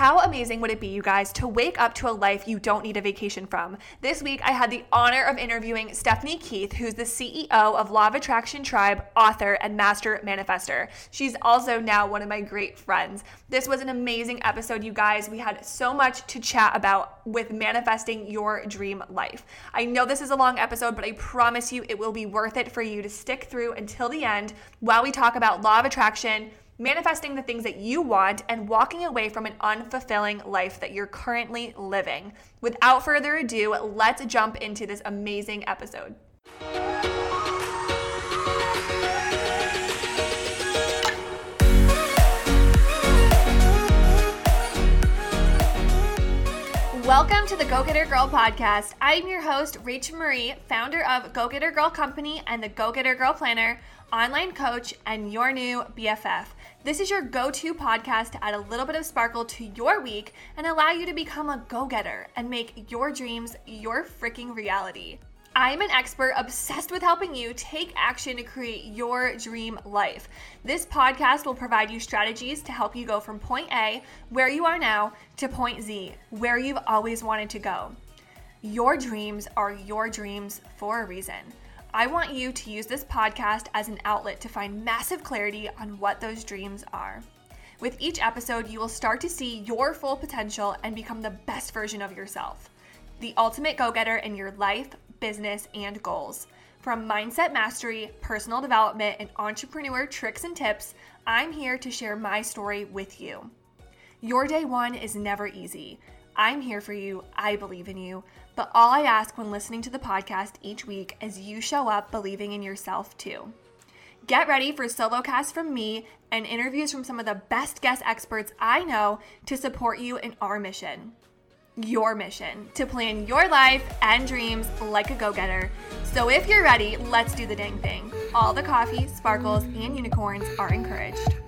How amazing would it be, you guys, to wake up to a life you don't need a vacation from? This week, I had the honor of interviewing Stephanie Keith, who's the CEO of Law of Attraction Tribe, author, and master manifester. She's also now one of my great friends. This was an amazing episode, you guys. We had so much to chat about with manifesting your dream life. I know this is a long episode, but I promise you it will be worth it for you to stick through until the end while we talk about law of attraction manifesting the things that you want, and walking away from an unfulfilling life that you're currently living. Without further ado, let's jump into this amazing episode. Welcome to the Go Getter Girl podcast. I'm your host, Rachel Marie, founder of Go Getter Girl Company and the Go Getter Girl Planner, online coach, and your new BFF. This is your go to podcast to add a little bit of sparkle to your week and allow you to become a go getter and make your dreams your freaking reality. I am an expert obsessed with helping you take action to create your dream life. This podcast will provide you strategies to help you go from point A, where you are now, to point Z, where you've always wanted to go. Your dreams are your dreams for a reason. I want you to use this podcast as an outlet to find massive clarity on what those dreams are. With each episode, you will start to see your full potential and become the best version of yourself. The ultimate go getter in your life, business, and goals. From mindset mastery, personal development, and entrepreneur tricks and tips, I'm here to share my story with you. Your day one is never easy. I'm here for you. I believe in you. But all I ask when listening to the podcast each week is you show up believing in yourself too. Get ready for solo casts from me and interviews from some of the best guest experts I know to support you in our mission. Your mission to plan your life and dreams like a go getter. So if you're ready, let's do the dang thing. All the coffee, sparkles, and unicorns are encouraged.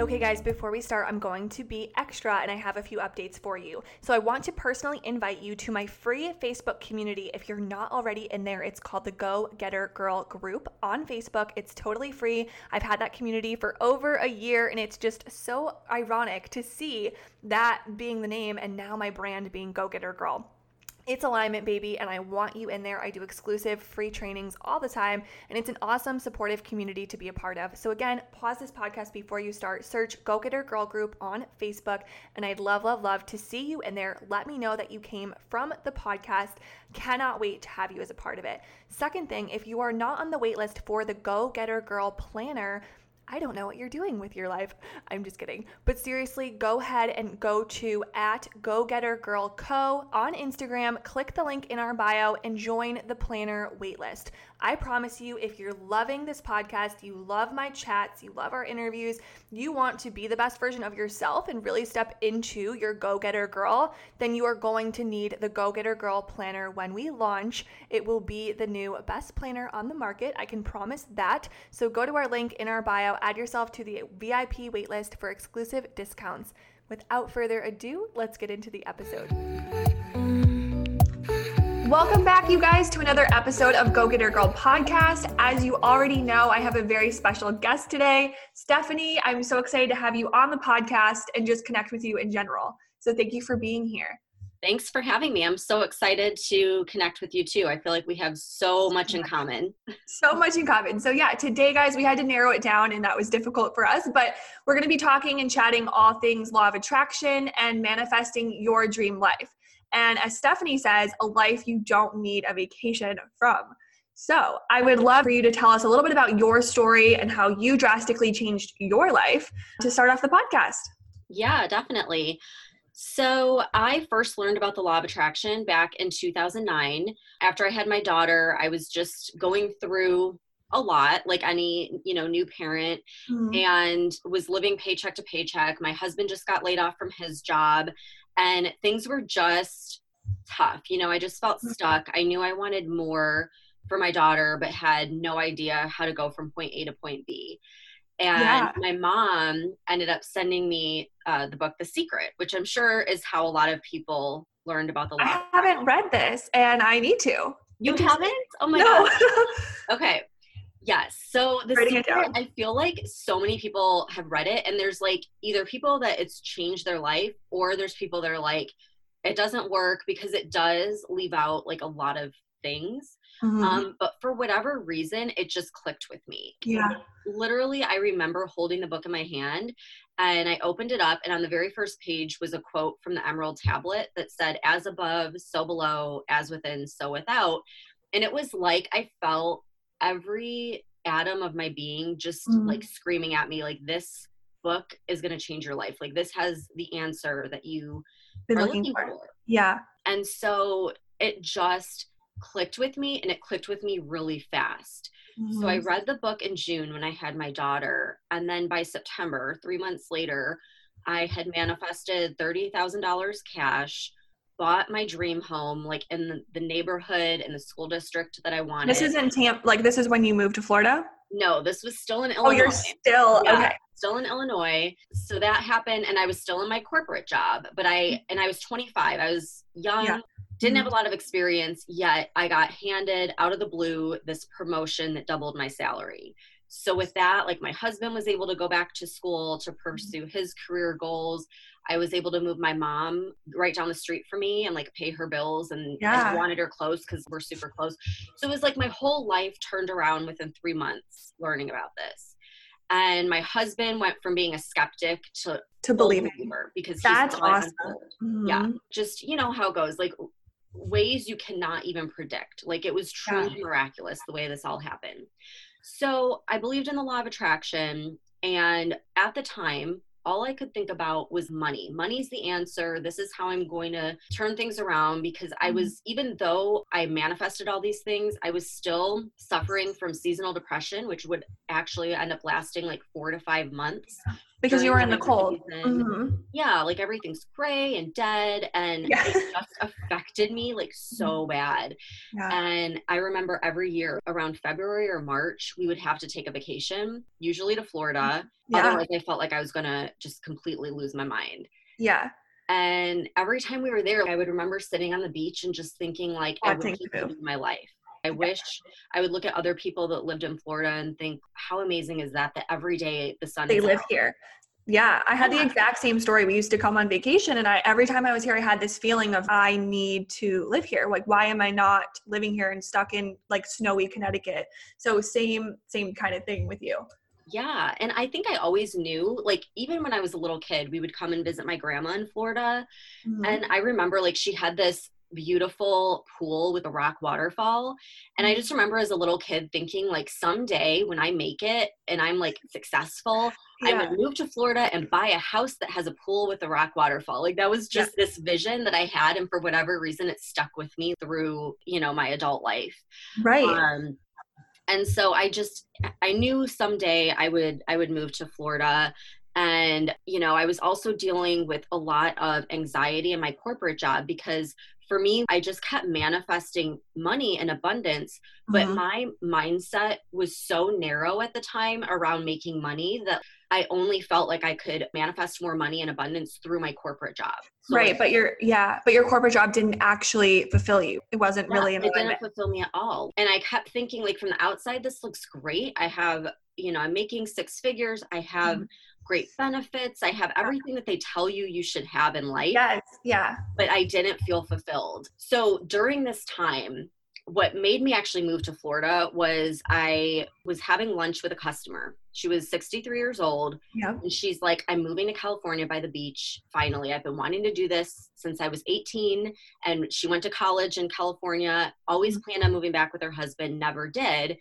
Okay, guys, before we start, I'm going to be extra and I have a few updates for you. So, I want to personally invite you to my free Facebook community. If you're not already in there, it's called the Go Getter Girl Group on Facebook. It's totally free. I've had that community for over a year and it's just so ironic to see that being the name and now my brand being Go Getter Girl. It's alignment, baby, and I want you in there. I do exclusive free trainings all the time, and it's an awesome, supportive community to be a part of. So, again, pause this podcast before you start. Search Go Getter Girl Group on Facebook, and I'd love, love, love to see you in there. Let me know that you came from the podcast. Cannot wait to have you as a part of it. Second thing, if you are not on the waitlist for the Go Getter Girl Planner, I don't know what you're doing with your life. I'm just kidding. But seriously, go ahead and go to at Go Getter Girl Co on Instagram, click the link in our bio, and join the planner waitlist. I promise you, if you're loving this podcast, you love my chats, you love our interviews, you want to be the best version of yourself and really step into your go getter girl, then you are going to need the Go Getter Girl planner when we launch. It will be the new best planner on the market. I can promise that. So go to our link in our bio, add yourself to the VIP waitlist for exclusive discounts. Without further ado, let's get into the episode. Welcome back, you guys, to another episode of Go Getter Girl podcast. As you already know, I have a very special guest today, Stephanie. I'm so excited to have you on the podcast and just connect with you in general. So, thank you for being here. Thanks for having me. I'm so excited to connect with you too. I feel like we have so much in common. So much in common. So, yeah, today, guys, we had to narrow it down and that was difficult for us, but we're going to be talking and chatting all things law of attraction and manifesting your dream life. And as Stephanie says, a life you don't need a vacation from. So, I would love for you to tell us a little bit about your story and how you drastically changed your life to start off the podcast. Yeah, definitely. So, I first learned about the law of attraction back in 2009. After I had my daughter, I was just going through a lot like any you know new parent mm-hmm. and was living paycheck to paycheck my husband just got laid off from his job and things were just tough. You know, I just felt mm-hmm. stuck. I knew I wanted more for my daughter, but had no idea how to go from point A to point B. And yeah. my mom ended up sending me uh, the book The Secret, which I'm sure is how a lot of people learned about the law. I haven't read this, and I need to. You haven't? Oh my no. god. okay. Yes. So the Writing it secret. I feel like so many people have read it, and there's like either people that it's changed their life, or there's people that are like, it doesn't work because it does leave out like a lot of things. Mhm. Um, but for whatever reason, it just clicked with me. yeah. Literally, I remember holding the book in my hand and I opened it up, and on the very first page was a quote from the Emerald Tablet that said, As above, so below, as within, so without. And it was like I felt every atom of my being just Mhm. like screaming at me, like, this book is going to change your life. Like, this has the answer that you Been are looking looking for. for. Yeah. And so it just clicked with me and it clicked with me really fast. So I Mhm. read the book in June when I had my daughter. And then by September, three months later, I had manifested $30,000 cash, bought my dream home, like in the, the neighborhood and the school district that I wanted. This is in Tampa. Like this is when you moved to Florida. no, this was still in Illinois. Oh, you're still Yeah, okay. still in Illinois. So that happened, and I was still in my corporate job, but I mm-hmm. and I was 25. I was young, Yeah. didn't have mm-hmm. a lot of experience yet. I got handed out of the blue this promotion that doubled my salary. So with that, like my husband was able to go back to school to mm-hmm. pursue his career goals. I was able to move my mom right down the street from me and like pay her bills and I wanted her close because we're super close. So it was like my whole life turned around within three months learning about this. And my husband went from being a skeptic to To a believe it. believer because That's awesome. unfold. Mm-hmm. Yeah, just you know how it goes. Like ways you cannot even predict. Like it was truly miraculous the way this all happened. So I believed in the law of attraction, and at the time, all I could think about was money. Money's the answer. This is how I'm going to turn things around because I Mhm. was, even though I manifested all these things, I was still suffering from seasonal depression, which would actually end up lasting like four to five months. Because you were in the cold. Mhm. yeah, like everything's gray and dead, and Yeah. it just affected me like so bad. Yeah. And I remember every year around February or March, we would have to take a vacation, usually to Florida. Yeah. Otherwise, I felt like I was gonna just completely lose my mind. Yeah. And every time we were there, I would remember sitting on the beach and just thinking, like, I Wanting wish this to. could be my life. I wish I would look at other people that lived in Florida and think, how amazing is that? That every day the sun They is live out. here. Yeah, I had the exact same story. We used to come on vacation, and I every time I was here, I had this feeling of I need to live here. Like, why am I not living here and stuck in like snowy Connecticut? So same same kind of thing with you. Yeah, and I think I always knew, like, even when I was a little kid, we would come and visit my grandma in Florida. Mhm. And I remember, like, she had this beautiful pool with a rock waterfall. And I just remember as a little kid thinking, like, someday when I make it and I'm like successful, I yeah. would move to Florida and buy a house that has a pool with a rock waterfall. Like, that was Yeah. just this vision that I had. And for whatever reason, it stuck with me through, you know, my adult life right. um and so i just i knew someday i would i would move to florida and you know i was also dealing with a lot of anxiety in my corporate job because for me i just kept manifesting money in abundance but Mhm. my mindset was so narrow at the time around making money that i only felt like i could manifest more money in abundance through my corporate job So, right, but your yeah, but your corporate job didn't actually fulfill you. It wasn't Yeah, really in it didn't fulfill me at all and i kept thinking like from the outside this looks great i have you know i'm making six figures i have Mhm. Great benefits i have everything that they tell you you should have in life Yes. Yeah. but i didn't feel fulfilled so during this time what made me actually move to florida was i was having lunch with a customer she was 63 years old Yeah. and she's like, I'm moving to California by the beach. Finally, I've been wanting to do this since I was 18. And she went to college in California, always Mm-hmm. planned on moving back with her husband, never did.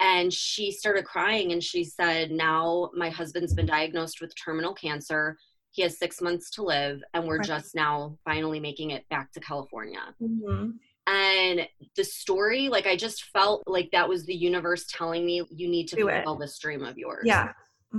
And she started crying and she said, Now my husband's been diagnosed with terminal cancer. He has six months to live, and we're Right. just now finally making it back to California Mhm. and the story like i just felt like that was the universe telling me you need to Do it. this dream of yours Yeah.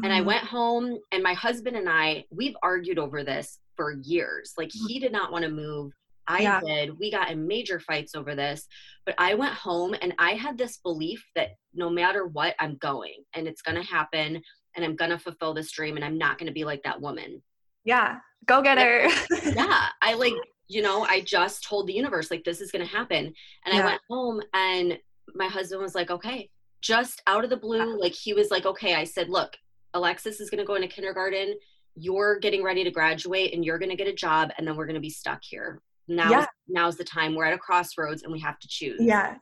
and I Mhm. went home, and my husband and I, we've argued over this for years. Like, he did not want to move. I. Yeah. did. We got in major fights over this. But I went home, and I had this belief that no matter what, I'm going, and it's going to happen, and I'm going to fulfill this dream, and I'm not going to be like that woman. Yeah. Go get her. yeah. I like, you know, I just told the universe, like, this is going to happen. And Yeah. I went home, and my husband was like, okay, just out of the blue, like he was like, okay, I said, look, Alexis is going to go into kindergarten. You're getting ready to graduate and you're going to get a job and then we're going to be stuck here. Now, yeah. now's the time. We're at a crossroads and we have to choose. Yeah.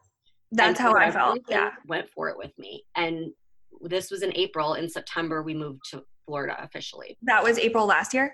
That's how I felt. Yeah. Went for it with me. And this was in April. In September, we moved to Florida officially. That was April last year?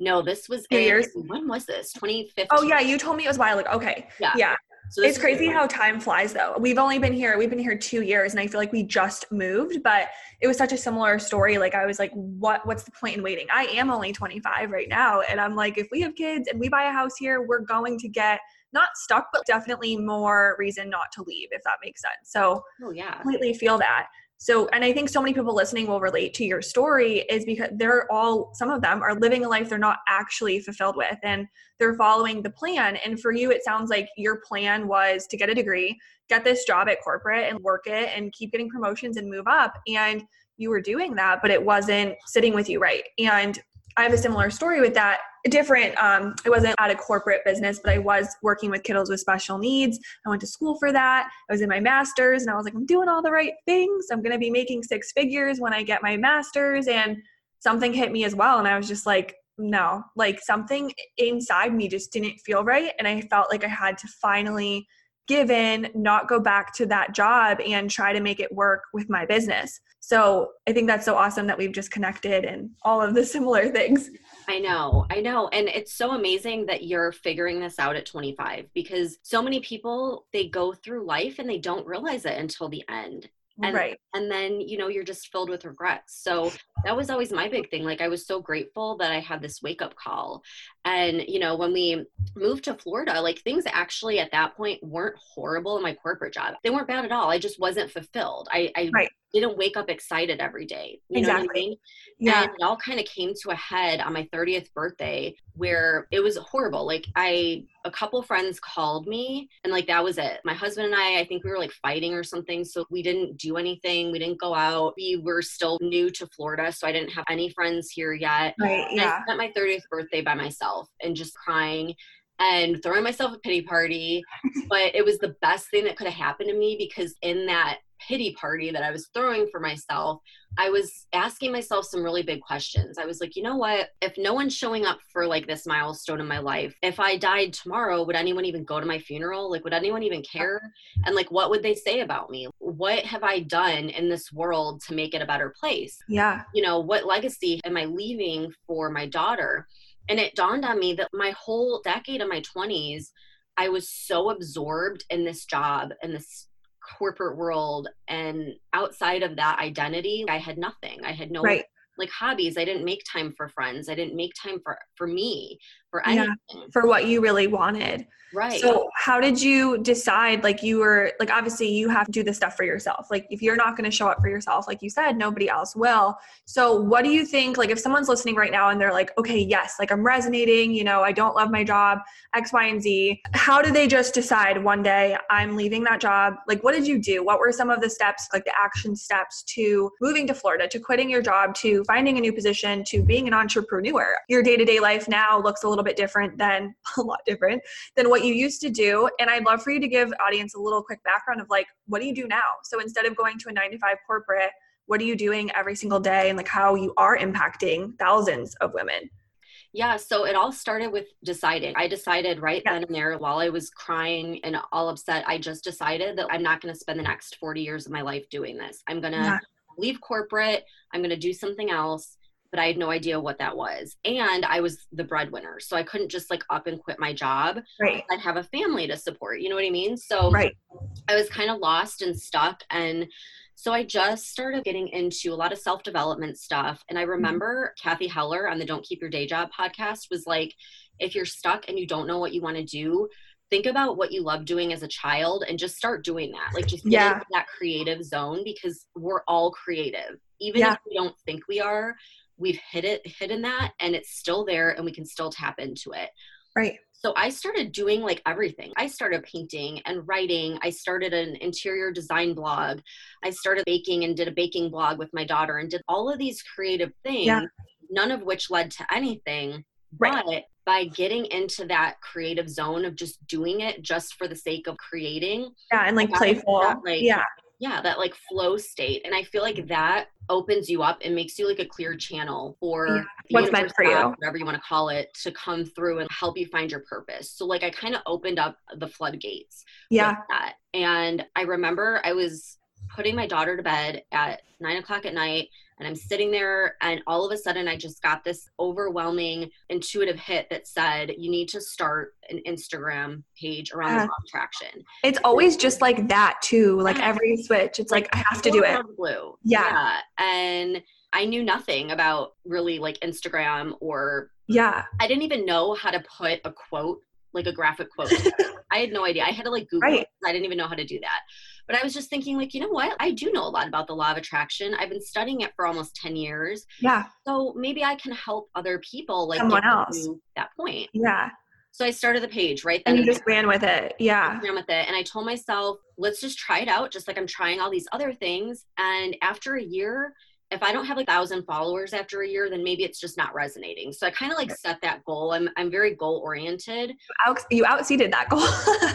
No, this was years. When was this? 2015. Oh yeah, you told me it was a while ago. Okay. Yeah. Yeah. So it's crazy how time flies though. We've only been here, we've been here two years and I feel like we just moved, but it was such a similar story. Like I was like, what what's the point in waiting? I am only 25 right now. And I'm like, if we have kids and we buy a house here, we're going to get not stuck, but definitely more reason not to leave, if that makes sense. So oh yeah, completely feel that. So, and I think so many people listening will relate to your story is because they're all, some of them are living a life they're not actually fulfilled with and they're following the plan. And for you, it sounds like your plan was to get a degree, get this job at corporate and work it and keep getting promotions and move up. And you were doing that, but it wasn't sitting with you right. And I have a similar story with that. Different, um, I wasn't at a corporate business, but I was working with kiddos with special needs. I went to school for that. I was in my master's and I was like, I'm doing all the right things. I'm going to be making six figures when I get my master's. And something hit me as well. And I was just like, no, like something inside me just didn't feel right. And I felt like I had to finally give in, not go back to that job and try to make it work with my business. So I think that's so awesome that we've just connected and all of the similar things. I know, I know. And it's so amazing that you're figuring this out at 25 because so many people, they go through life and they don't realize it until the end and right. and then you know you're just filled with regrets so that was always my big thing like i was so grateful that i had this wake up call and you know when we moved to florida like things actually at that point weren't horrible in my corporate job they weren't bad at all i just wasn't fulfilled i, I right didn't wake up excited every day. You exactly. know what I mean? Yeah. And it all kind of came to a head on my 30th birthday where it was horrible. Like I a couple friends called me and like that was it. My husband and I, I think we were like fighting or something. So we didn't do anything. We didn't go out. We were still new to Florida. So I didn't have any friends here yet. Right. Yeah. I spent my 30th birthday by myself and just crying and throwing myself a pity party. but it was the best thing that could have happened to me because in that pity party that I was throwing for myself, I was asking myself some really big questions. I was like, you know what? If no one's showing up for like this milestone in my life, if I died tomorrow, would anyone even go to my funeral? Like, would anyone even care? And like, what would they say about me? What have I done in this world to make it a better place? Yeah. You know, what legacy am I leaving for my daughter? And it dawned on me that my whole decade of my 20s, I was so absorbed in this job and this corporate world and outside of that identity i had nothing i had no right. Like hobbies i didn't make time for friends i didn't make time for for me for anything. yeah, for what you really wanted. Right. So how did you decide like you were like obviously you have to do this stuff for yourself. Like if you're not going to show up for yourself like you said nobody else will. So what do you think like if someone's listening right now and they're like okay yes like i'm resonating you know i don't love my job x y and z how do they just decide one day i'm leaving that job like what did you do? What were some of the steps like the action steps to moving to florida to quitting your job to finding a new position to being an entrepreneur your day-to-day life now looks a little bit different than a lot different than what you used to do. And I'd love for you to give audience a little quick background of like, what do you do now? So instead of going to a nine to five corporate, what are you doing every single day and like how you are impacting thousands of women? Yeah, so it all started with deciding. I decided right yeah. then and there while I was crying and all upset, I just decided that I'm not going to spend the next 40 years of my life doing this. I'm going to yeah. Leave corporate, I'm going to do something else but I had no idea what that was. And I was the breadwinner. So I couldn't just like up and quit my job. Right. I'd have a family to support. You know what I mean? So right. I was kind of lost and stuck. And so I just started getting into a lot of self development stuff. And I mm-hmm. remember mm-hmm. Cathy Heller on the Don't Keep Your Day Job podcast was like, if you're stuck and you don't know what you want to do, think about what you love doing as a child and just start doing that. Like just get yeah. into that creative zone because we're all creative. Even yeah. if we don't think we are, we've hit it hidden that and it's still there and we can still tap into it right so i started doing like everything i started painting and writing i started an interior design blog i started baking and did a baking blog with my daughter and did all of these creative things yeah. none of which led to anything right. but by getting into that creative zone of just doing it just for the sake of creating. Yeah and like playful. that, like, yeah. yeah that like flow state and i feel like that opens you up and makes you like a clear channel for yeah. what's meant for you. whatever you want to call it to come through and help you find your purpose. So like i kind of opened up the floodgates yeah. that. And i remember i was putting my daughter to bed at nine o'clock at night and I'm sitting there, and all of a sudden, I just got this overwhelming intuitive hit that said, You need to start an Instagram page around yeah. the uh, law attraction. It's always just like that, too. Like yeah. every switch, it's like, like I have to do it. Blue. Yeah. yeah. And I knew nothing about really like Instagram or. Yeah. I didn't even know how to put a quote, like a graphic quote. I had no idea. I had to like Google. Right. I didn't even know how to do that. But I was just thinking, like, you know what? I do know a lot about the law of attraction. I've been studying it for almost 10 years. Yeah. So maybe I can help other people, like, someone else. that point. Yeah. So I started the page right then. And you just ran with it. Yeah. ran with it. And I told myself, let's just try it out, just like I'm trying all these other things. And after a year, if I don't have like a thousand followers after a year, then maybe it's just not resonating. So I kind of like set that goal. I'm I'm very goal oriented. You outseated that goal.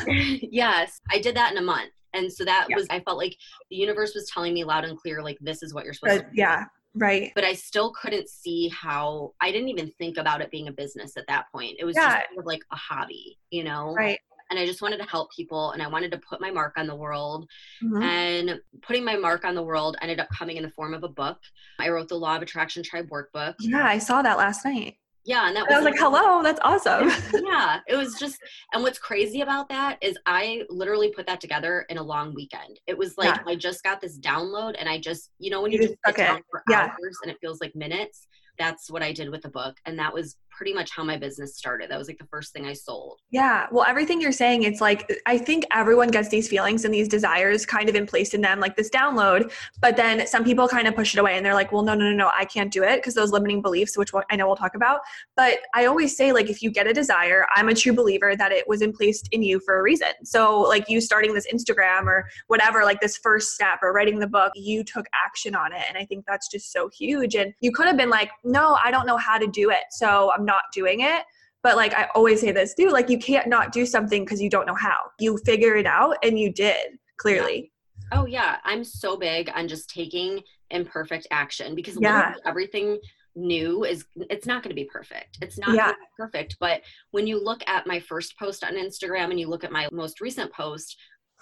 yes, I did that in a month. And so that yeah. was, I felt like the universe was telling me loud and clear, like, this is what you're supposed to do. Yeah. Right. But I still couldn't see how I didn't even think about it being a business at that point. It was yeah. just kind of like a hobby, you know? Right. And I just wanted to help people and I wanted to put my mark on the world. Mm-hmm. And putting my mark on the world ended up coming in the form of a book. I wrote the Law of Attraction Tribe workbook. Yeah, I saw that last night yeah and that was, I was like hello that's awesome yeah it was just and what's crazy about that is i literally put that together in a long weekend it was like yeah. i just got this download and i just you know when you, you just sit down for yeah. hours and it feels like minutes that's what I did with the book. And that was pretty much how my business started. That was like the first thing I sold. Yeah. Well, everything you're saying, it's like, I think everyone gets these feelings and these desires kind of in place in them, like this download. But then some people kind of push it away and they're like, well, no, no, no, no, I can't do it because those limiting beliefs, which I know we'll talk about. But I always say, like, if you get a desire, I'm a true believer that it was in placed in you for a reason. So, like, you starting this Instagram or whatever, like this first step or writing the book, you took action on it. And I think that's just so huge. And you could have been like, no, I don't know how to do it. So I'm not doing it. But like I always say this too, like you can't not do something because you don't know how. You figure it out and you did clearly. Yeah. Oh yeah. I'm so big on just taking imperfect action because yeah. everything new is it's not going to be perfect it's not yeah. perfect but when you look at my first post on instagram and you look at my most recent post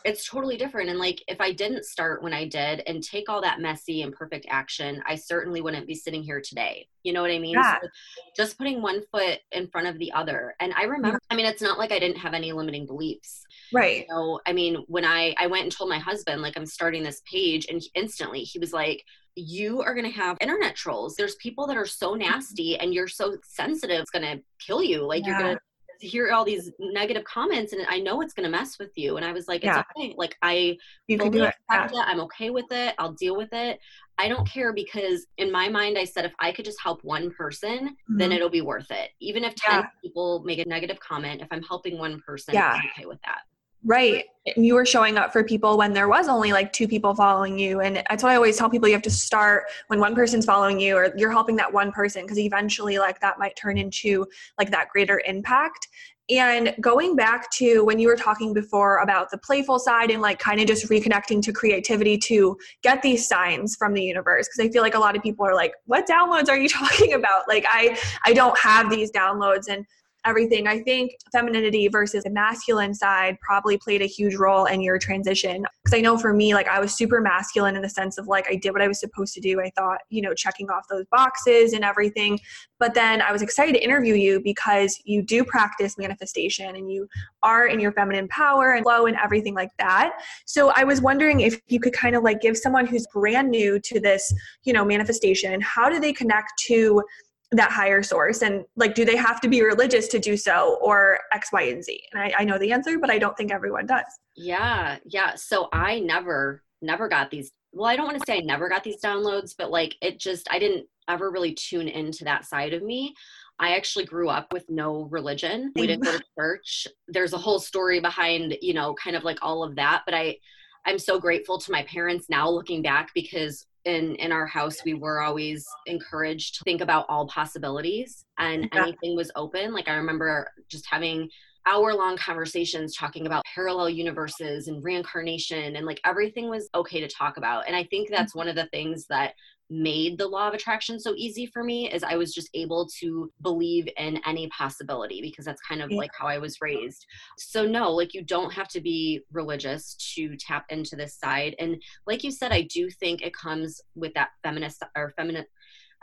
it's totally different. And like, if I didn't start when I did and take all that messy and perfect action, I certainly wouldn't be sitting here today. You know what I mean? Yeah. So just putting one foot in front of the other. And I remember, I mean, it's not like I didn't have any limiting beliefs. Right. So, I mean, when I, I went and told my husband, like, I'm starting this page, and instantly he was like, you are going to have internet trolls. There's people that are so nasty and you're so sensitive, it's going to kill you. Like, yeah. you're going to hear all these negative comments and I know it's going to mess with you. And I was like, it's yeah. okay. Like I you can do it. Yeah. I'm okay with it. I'll deal with it. I don't care because in my mind, I said, if I could just help one person, mm-hmm. then it'll be worth it. Even if 10 yeah. people make a negative comment, if I'm helping one person, yeah. I'm okay with that. Right. And you were showing up for people when there was only like two people following you. And that's why I always tell people you have to start when one person's following you or you're helping that one person because eventually like that might turn into like that greater impact. And going back to when you were talking before about the playful side and like kind of just reconnecting to creativity to get these signs from the universe because I feel like a lot of people are like what downloads are you talking about? Like I I don't have these downloads and everything. I think femininity versus the masculine side probably played a huge role in your transition. Because I know for me, like I was super masculine in the sense of like I did what I was supposed to do. I thought, you know, checking off those boxes and everything. But then I was excited to interview you because you do practice manifestation and you are in your feminine power and flow and everything like that. So I was wondering if you could kind of like give someone who's brand new to this, you know, manifestation, how do they connect to that higher source and like do they have to be religious to do so or x y and z? And I, I, know the answer but i don't think everyone does. Yeah yeah. So i never never got these well i don't want to say i never got these downloads but like it just i didn't ever really tune into that side of me. I actually grew up with no religion. We didn't go to church. There's a whole story behind you know kind of like all of that but i I'm so grateful to my parents now looking back because in in our house we were always encouraged to think about all possibilities and yeah. anything was open. Like I remember just having hour long conversations talking about parallel universes and reincarnation and like everything was okay to talk about. And I think mm-hmm. that's one of the things that made the law of attraction so easy for me is I was just able to believe in any possibility because that's kind of yeah. like how I was raised. So no, like you don't have to be religious to tap into this side. And like you said, I do think it comes with that feminist or feminine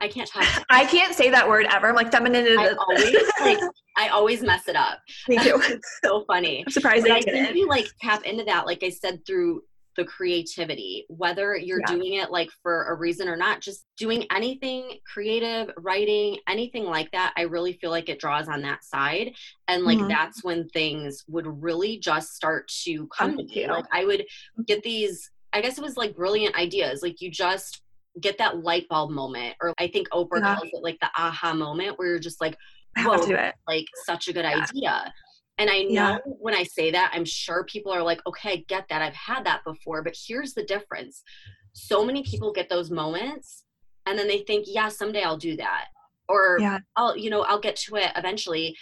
I can't talk. I can't say that word ever. I'm like feminine. I always like I always mess it up. Me too. it's so funny. I'm surprised. I think you like tap into that, like I said, through the creativity, whether you're yeah. doing it like for a reason or not, just doing anything creative, writing, anything like that, I really feel like it draws on that side. And like mm-hmm. that's when things would really just start to come to me. Like I would get these, I guess it was like brilliant ideas. Like you just get that light bulb moment, or I think Oprah yeah. calls it like the aha moment where you're just like, whoa, like such a good yeah. idea. And I know yeah. when I say that, I'm sure people are like, okay, I get that. I've had that before. But here's the difference so many people get those moments and then they think, yeah, someday I'll do that. Or yeah. I'll, you know, I'll get to it eventually.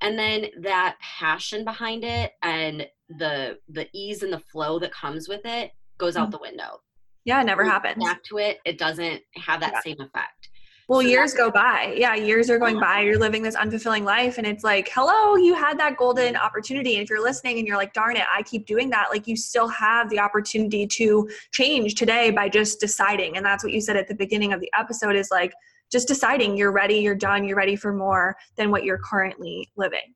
And then that passion behind it and the the ease and the flow that comes with it goes out mm-hmm. the window. Yeah, it never happens. Back to it, it doesn't have that yeah. same effect. Well, so years go by. Yeah, years are going by. You're living this unfulfilling life. And it's like, hello, you had that golden opportunity. And if you're listening and you're like, darn it, I keep doing that, like you still have the opportunity to change today by just deciding. And that's what you said at the beginning of the episode is like, just deciding you're ready, you're done, you're ready for more than what you're currently living.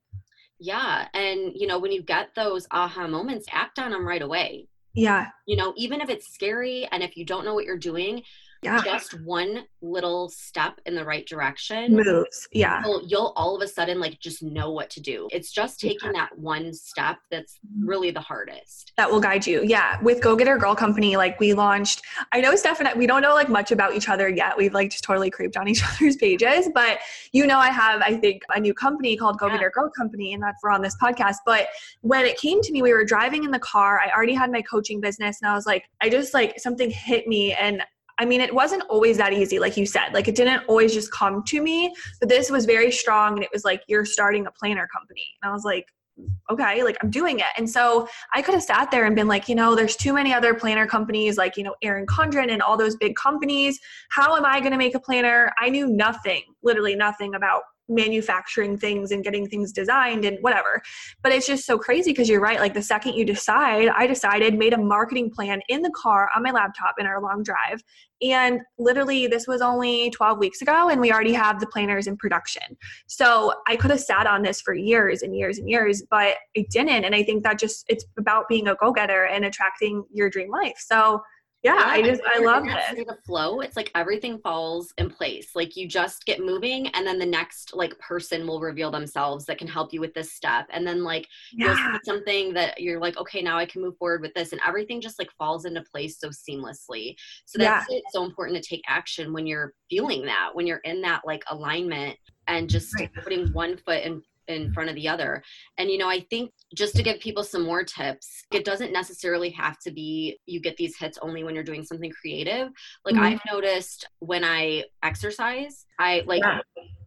Yeah. And, you know, when you get those aha moments, act on them right away. Yeah. You know, even if it's scary and if you don't know what you're doing, yeah. just one little step in the right direction moves. Yeah. you'll, you'll, all of a sudden like just know what to do. It's just taking yeah. that one step that's mm-hmm. really the hardest. That will guide you. Yeah. With go getter girl company like we launched i know steph and I, we don't know like much about each other yet. We've like just totally creeped on each other's pages but you know i have i think a new company called go getter yeah. girl company and that's we're on this podcast. But when it came to me we were driving in the car. I already had my coaching business and i was like i just like something hit me and I mean, it wasn't always that easy, like you said. Like, it didn't always just come to me, but this was very strong. And it was like, you're starting a planner company. And I was like, okay, like I'm doing it. And so I could have sat there and been like, you know, there's too many other planner companies like, you know, Erin Condren and all those big companies. How am I going to make a planner? I knew nothing, literally nothing about manufacturing things and getting things designed and whatever. But it's just so crazy because you're right. Like the second you decide, I decided, made a marketing plan in the car on my laptop in our long drive. And literally, this was only 12 weeks ago, and we already have the planners in production. So I could have sat on this for years and years and years, but I didn't. And I think that just, it's about being a go getter and attracting your dream life. So yeah, yeah, I just I love it. The flow, it's like everything falls in place. Like you just get moving, and then the next like person will reveal themselves that can help you with this step, and then like yeah. you'll see something that you're like, okay, now I can move forward with this, and everything just like falls into place so seamlessly. So that's yeah. it's so important to take action when you're feeling that, when you're in that like alignment, and just right. putting one foot in in front of the other. And, you know, I think just to give people some more tips, it doesn't necessarily have to be you get these hits only when you're doing something creative. Like, mm-hmm. I've noticed when I exercise, I like. Yeah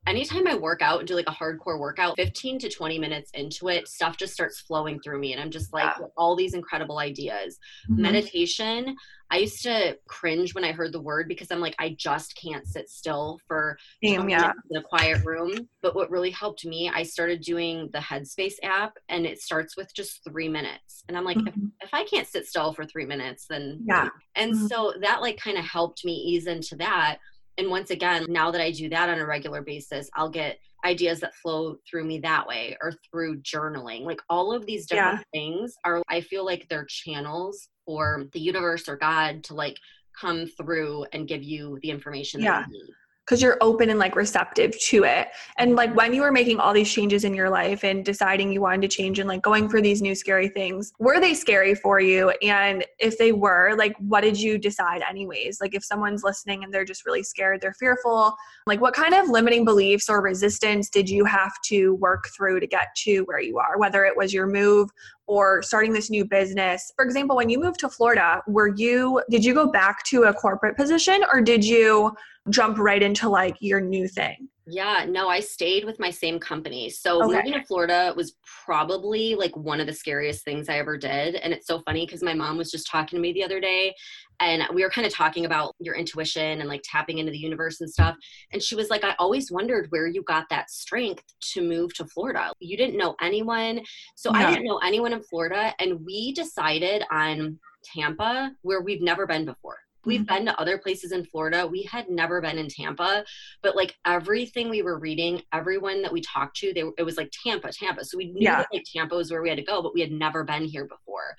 anytime I work out and do like a hardcore workout, 15 to 20 minutes into it, stuff just starts flowing through me. And I'm just like, yeah. all these incredible ideas. Mm-hmm. Meditation, I used to cringe when I heard the word because I'm like, I just can't sit still for Damn, yeah. in a quiet room. But what really helped me, I started doing the Headspace app and it starts with just three minutes. And I'm like, mm-hmm. if, if I can't sit still for three minutes, then yeah. And mm-hmm. so that like kind of helped me ease into that and once again, now that I do that on a regular basis, I'll get ideas that flow through me that way or through journaling. Like all of these different yeah. things are, I feel like they're channels for the universe or God to like come through and give you the information yeah. that you need because you're open and like receptive to it. And like when you were making all these changes in your life and deciding you wanted to change and like going for these new scary things, were they scary for you? And if they were, like what did you decide anyways? Like if someone's listening and they're just really scared, they're fearful, like what kind of limiting beliefs or resistance did you have to work through to get to where you are? Whether it was your move or starting this new business. For example, when you moved to Florida, were you did you go back to a corporate position or did you jump right into like your new thing? Yeah, no, I stayed with my same company. So okay. moving to Florida was probably like one of the scariest things I ever did. And it's so funny because my mom was just talking to me the other day and we were kind of talking about your intuition and like tapping into the universe and stuff. And she was like, I always wondered where you got that strength to move to Florida. You didn't know anyone. So I didn't know anyone in Florida. And we decided on Tampa, where we've never been before. We've mm-hmm. been to other places in Florida. We had never been in Tampa, but like everything we were reading, everyone that we talked to, they it was like Tampa, Tampa. So we knew yeah. that like Tampa was where we had to go, but we had never been here before.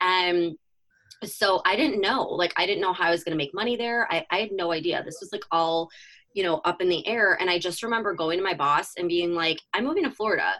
And so I didn't know, like I didn't know how I was going to make money there. I, I had no idea. This was like all, you know, up in the air. And I just remember going to my boss and being like, I'm moving to Florida.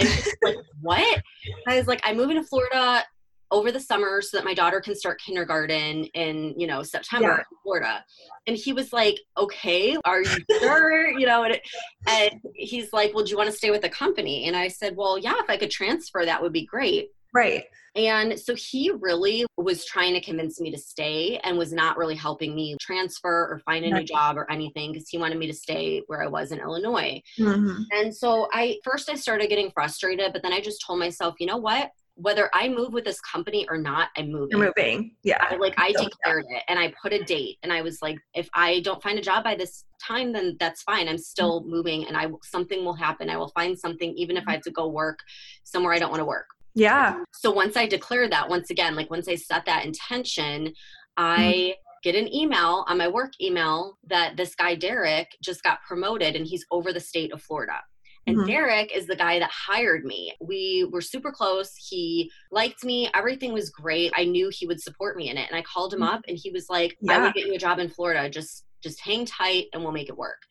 And like, what? I was like, I'm moving to Florida over the summer so that my daughter can start kindergarten in you know september yeah. in florida and he was like okay are you sure you know and, and he's like well do you want to stay with the company and i said well yeah if i could transfer that would be great right and so he really was trying to convince me to stay and was not really helping me transfer or find a new job or anything because he wanted me to stay where I was in Illinois. Mm-hmm. And so I first I started getting frustrated, but then I just told myself, you know what? Whether I move with this company or not, I'm moving. You're moving. Yeah. I, like I declared it and I put a date and I was like, if I don't find a job by this time, then that's fine. I'm still mm-hmm. moving and I something will happen. I will find something, even if I have to go work somewhere I don't want to work. Yeah. So once I declare that, once again, like once I set that intention, I mm-hmm. get an email on my work email that this guy Derek just got promoted and he's over the state of Florida. And mm-hmm. Derek is the guy that hired me. We were super close. He liked me. Everything was great. I knew he would support me in it. And I called him mm-hmm. up and he was like, yeah. I will get you a job in Florida. Just just hang tight and we'll make it work.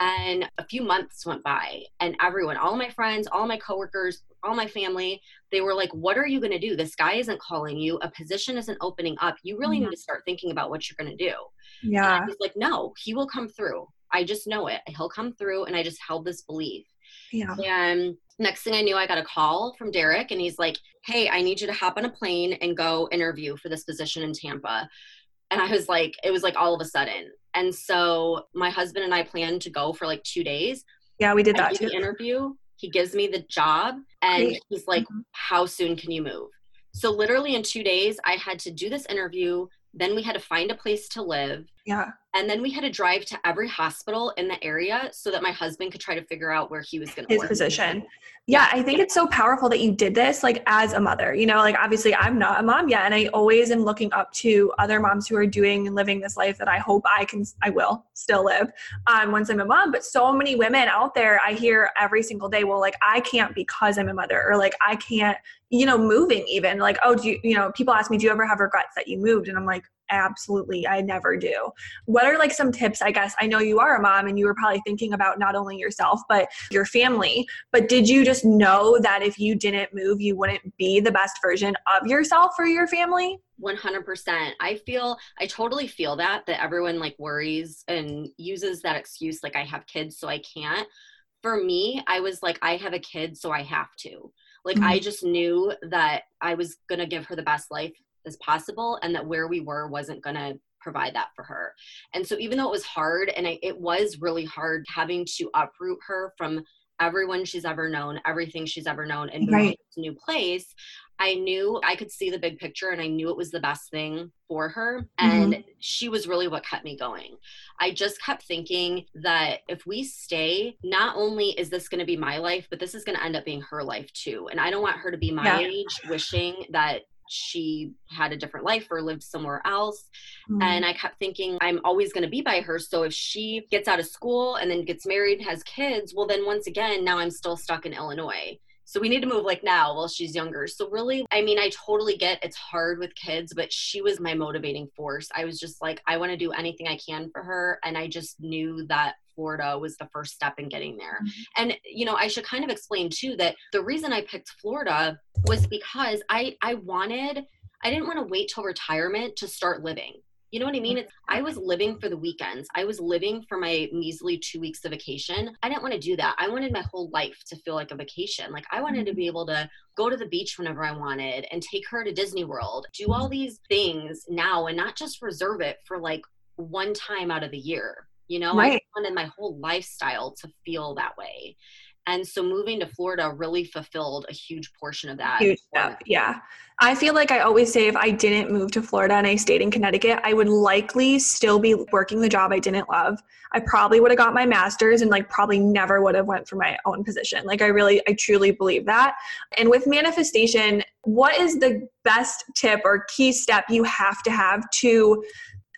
And a few months went by and everyone, all my friends, all my coworkers, all my family, they were like, What are you going to do? This guy isn't calling you. A position isn't opening up. You really mm-hmm. need to start thinking about what you're going to do. Yeah. And I was like, No, he will come through. I just know it. He'll come through. And I just held this belief. Yeah. And next thing I knew, I got a call from Derek, and he's like, Hey, I need you to hop on a plane and go interview for this position in Tampa. And I was like, it was like all of a sudden. And so my husband and I planned to go for like two days. Yeah, we did that too. The interview. He gives me the job, and Great. he's like, mm-hmm. How soon can you move? So literally in two days, I had to do this interview. Then we had to find a place to live. Yeah. And then we had to drive to every hospital in the area so that my husband could try to figure out where he was going to his work. position. Yeah, I think it's so powerful that you did this like as a mother. You know, like obviously I'm not a mom yet and I always am looking up to other moms who are doing and living this life that I hope I can I will still live um once I'm a mom, but so many women out there I hear every single day, well like I can't because I'm a mother or like I can't, you know, moving even like oh do you you know, people ask me do you ever have regrets that you moved and I'm like absolutely i never do. What are like some tips i guess? I know you are a mom and you were probably thinking about not only yourself but your family but did you just know that if you didn't move you wouldn't be the best version of yourself for your family? 100% i feel i totally feel that that everyone like worries and uses that excuse like i have kids so i can't. For me i was like i have a kid so i have to. Like mm-hmm. i just knew that i was going to give her the best life as possible and that where we were wasn't going to provide that for her. And so even though it was hard and I, it was really hard having to uproot her from everyone she's ever known, everything she's ever known and move right. to a new place, I knew I could see the big picture and I knew it was the best thing for her. And mm-hmm. she was really what kept me going. I just kept thinking that if we stay, not only is this going to be my life, but this is going to end up being her life too. And I don't want her to be my yeah. age wishing that she had a different life or lived somewhere else. Mm-hmm. And I kept thinking, I'm always going to be by her. So if she gets out of school and then gets married, has kids, well, then once again, now I'm still stuck in Illinois. So we need to move like now while she's younger. So really, I mean, I totally get it's hard with kids, but she was my motivating force. I was just like, I want to do anything I can for her. And I just knew that Florida was the first step in getting there. Mm-hmm. And you know, I should kind of explain too that the reason I picked Florida was because I I wanted I didn't want to wait till retirement to start living. You know what I mean? It's, I was living for the weekends. I was living for my measly two weeks of vacation. I didn't want to do that. I wanted my whole life to feel like a vacation. Like I wanted to be mm-hmm. able to go to the beach whenever I wanted and take her to Disney World, do all these things now and not just reserve it for like one time out of the year. You know, right. I wanted my whole lifestyle to feel that way. And so moving to Florida really fulfilled a huge portion of that. Huge step. Yeah. I feel like I always say if I didn't move to Florida and I stayed in Connecticut, I would likely still be working the job I didn't love. I probably would have got my master's and like probably never would have went for my own position. Like I really I truly believe that. And with manifestation, what is the best tip or key step you have to have to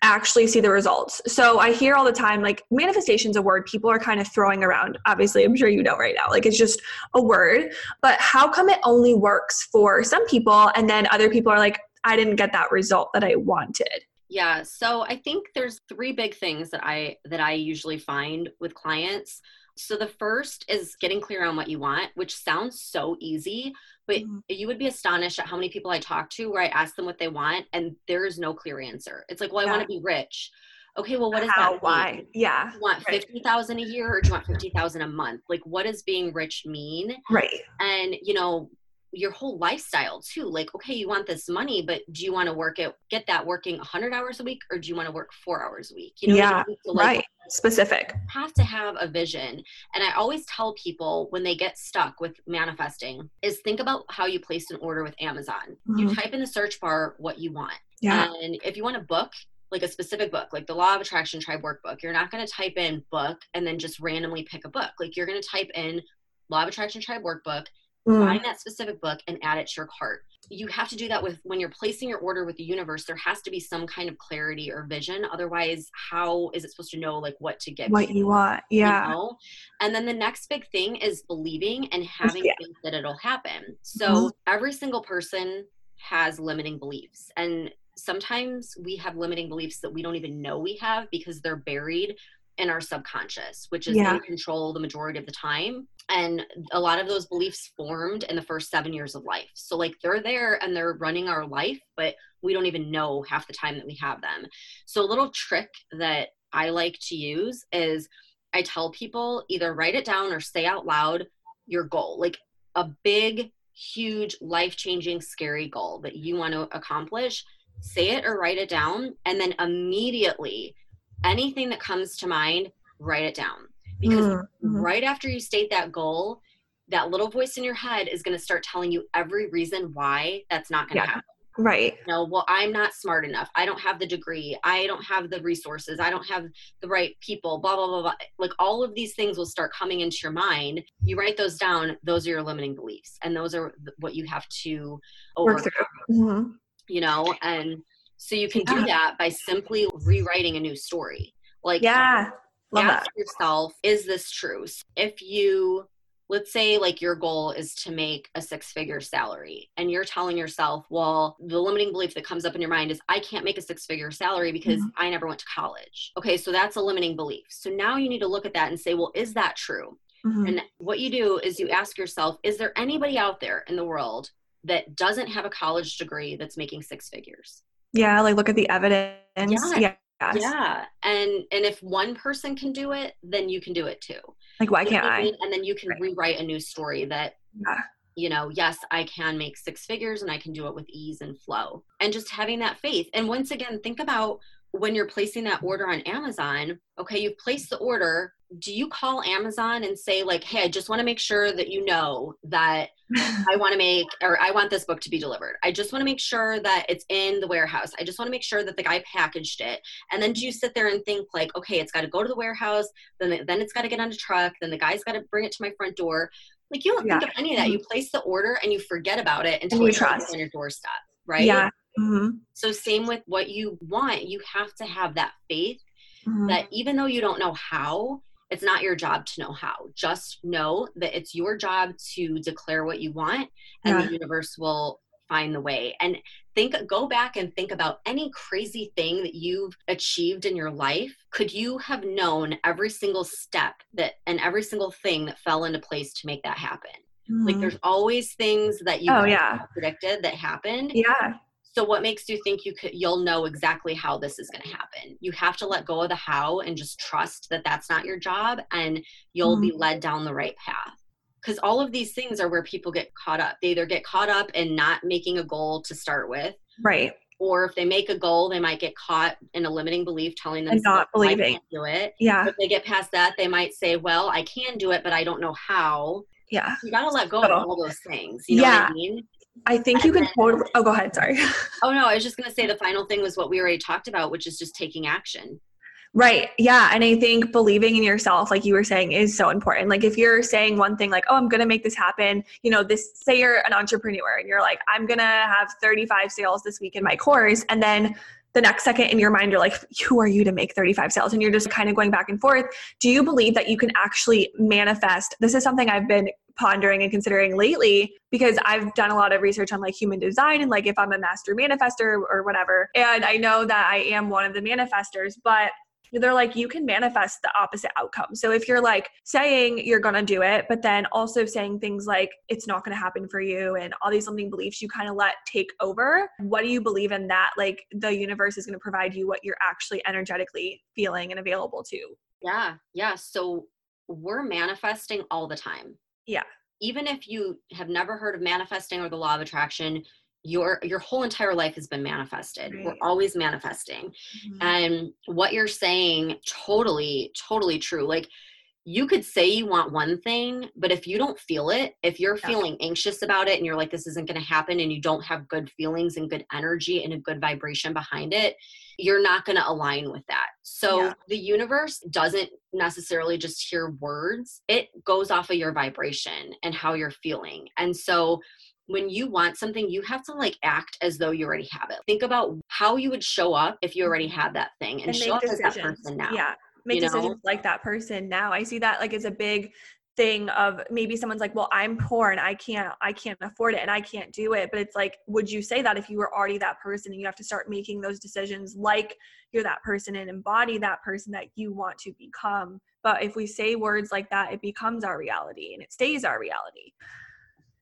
actually see the results. So I hear all the time like manifestation's a word people are kind of throwing around. Obviously, I'm sure you know right now. Like it's just a word, but how come it only works for some people and then other people are like I didn't get that result that I wanted? Yeah, so I think there's three big things that I that I usually find with clients. So the first is getting clear on what you want, which sounds so easy, but mm-hmm. you would be astonished at how many people I talk to where I ask them what they want and there is no clear answer. It's like, well, I want to be rich. Okay, well, what is how, that? Why? Mean? Yeah. Do you want right. fifty thousand a year or do you want fifty thousand a month? Like, what does being rich mean? Right. And you know, your whole lifestyle too. Like, okay, you want this money, but do you want to work it, get that working 100 hours a week, or do you want to work four hours a week? You know, yeah, you like, right. Specific. Have to have a vision. And I always tell people when they get stuck with manifesting is think about how you placed an order with Amazon. Mm-hmm. You type in the search bar what you want. Yeah. And if you want a book, like a specific book, like the Law of Attraction Tribe Workbook, you're not going to type in book and then just randomly pick a book. Like you're going to type in Law of Attraction Tribe Workbook mm. find that specific book and add it to your cart you have to do that with when you're placing your order with the universe there has to be some kind of clarity or vision otherwise how is it supposed to know like what to get what you want yeah you know? and then the next big thing is believing and having yeah. faith that it'll happen so mm-hmm. every single person has limiting beliefs and sometimes we have limiting beliefs that we don't even know we have because they're buried in our subconscious, which is yeah. in control the majority of the time. And a lot of those beliefs formed in the first seven years of life. So, like, they're there and they're running our life, but we don't even know half the time that we have them. So, a little trick that I like to use is I tell people either write it down or say out loud your goal, like a big, huge, life changing, scary goal that you want to accomplish. Say it or write it down, and then immediately anything that comes to mind, write it down. Because mm-hmm. right after you state that goal, that little voice in your head is going to start telling you every reason why that's not going to yeah. happen. Right. You know, well, I'm not smart enough. I don't have the degree. I don't have the resources. I don't have the right people, blah, blah, blah, blah. Like all of these things will start coming into your mind. You write those down. Those are your limiting beliefs. And those are what you have to overcome. Mm-hmm. You know, and so you can yeah. do that by simply rewriting a new story. Like, yeah, Love ask that. yourself, is this true? If you, let's say, like your goal is to make a six figure salary, and you're telling yourself, well, the limiting belief that comes up in your mind is, I can't make a six figure salary because mm-hmm. I never went to college. Okay, so that's a limiting belief. So now you need to look at that and say, well, is that true? Mm-hmm. And what you do is you ask yourself, is there anybody out there in the world that doesn't have a college degree that's making six figures? Yeah, like look at the evidence. Yeah. yeah. Yes. Yeah. And and if one person can do it, then you can do it too. Like why can't I? And then you can right. rewrite a new story that yeah. you know, yes, I can make six figures and I can do it with ease and flow. And just having that faith. And once again, think about when you're placing that order on Amazon, okay, you've placed the order. Do you call Amazon and say, like, hey, I just want to make sure that you know that I want to make, or I want this book to be delivered. I just want to make sure that it's in the warehouse. I just want to make sure that the guy packaged it. And then do you sit there and think, like, okay, it's got to go to the warehouse, then, then it's got to get on a truck, then the guy's got to bring it to my front door. Like, you don't yeah. think of any of that. You place the order and you forget about it until it's on your doorstep, right? Yeah. Mm-hmm. So, same with what you want, you have to have that faith mm-hmm. that even though you don't know how, it's not your job to know how. Just know that it's your job to declare what you want, and yeah. the universe will find the way. And think, go back and think about any crazy thing that you've achieved in your life. Could you have known every single step that and every single thing that fell into place to make that happen? Mm-hmm. Like, there's always things that you oh, yeah. predicted that happened. Yeah So what makes you think you could you'll know exactly how this is going to happen? You have to let go of the how and just trust that that's not your job and you'll mm-hmm. be led down the right path. Cuz all of these things are where people get caught up. They either get caught up in not making a goal to start with. Right. Or if they make a goal, they might get caught in a limiting belief telling them not believing. do it. Yeah. If they get past that, they might say, "Well, I can do it, but I don't know how." Yeah. You got to let go of all those things. You know yeah. what I mean? I think you can totally. Oh, go ahead. Sorry. Oh no, I was just going to say the final thing was what we already talked about, which is just taking action. Right. Yeah. And I think believing in yourself, like you were saying, is so important. Like if you're saying one thing, like, oh, I'm going to make this happen, you know, this, say you're an entrepreneur and you're like, I'm going to have 35 sales this week in my course. And then the next second in your mind, you're like, who are you to make 35 sales? And you're just kind of going back and forth. Do you believe that you can actually manifest? This is something I've been pondering and considering lately because I've done a lot of research on like human design and like if I'm a master manifester or whatever. And I know that I am one of the manifestors, but they're like you can manifest the opposite outcome. So if you're like saying you're going to do it but then also saying things like it's not going to happen for you and all these limiting beliefs you kind of let take over, what do you believe in that like the universe is going to provide you what you're actually energetically feeling and available to? Yeah. Yeah, so we're manifesting all the time. Yeah. Even if you have never heard of manifesting or the law of attraction, your your whole entire life has been manifested. Right. We're always manifesting. Mm-hmm. And what you're saying totally totally true. Like you could say you want one thing, but if you don't feel it, if you're yeah. feeling anxious about it and you're like, this isn't going to happen, and you don't have good feelings and good energy and a good vibration behind it, you're not going to align with that. So yeah. the universe doesn't necessarily just hear words, it goes off of your vibration and how you're feeling. And so when you want something, you have to like act as though you already have it. Think about how you would show up if you already mm-hmm. had that thing and, and show up decisions. as that person now. Yeah make decisions know? like that person now. I see that like as a big thing of maybe someone's like well i'm poor and i can't i can't afford it and i can't do it but it's like would you say that if you were already that person and you have to start making those decisions like you're that person and embody that person that you want to become but if we say words like that it becomes our reality and it stays our reality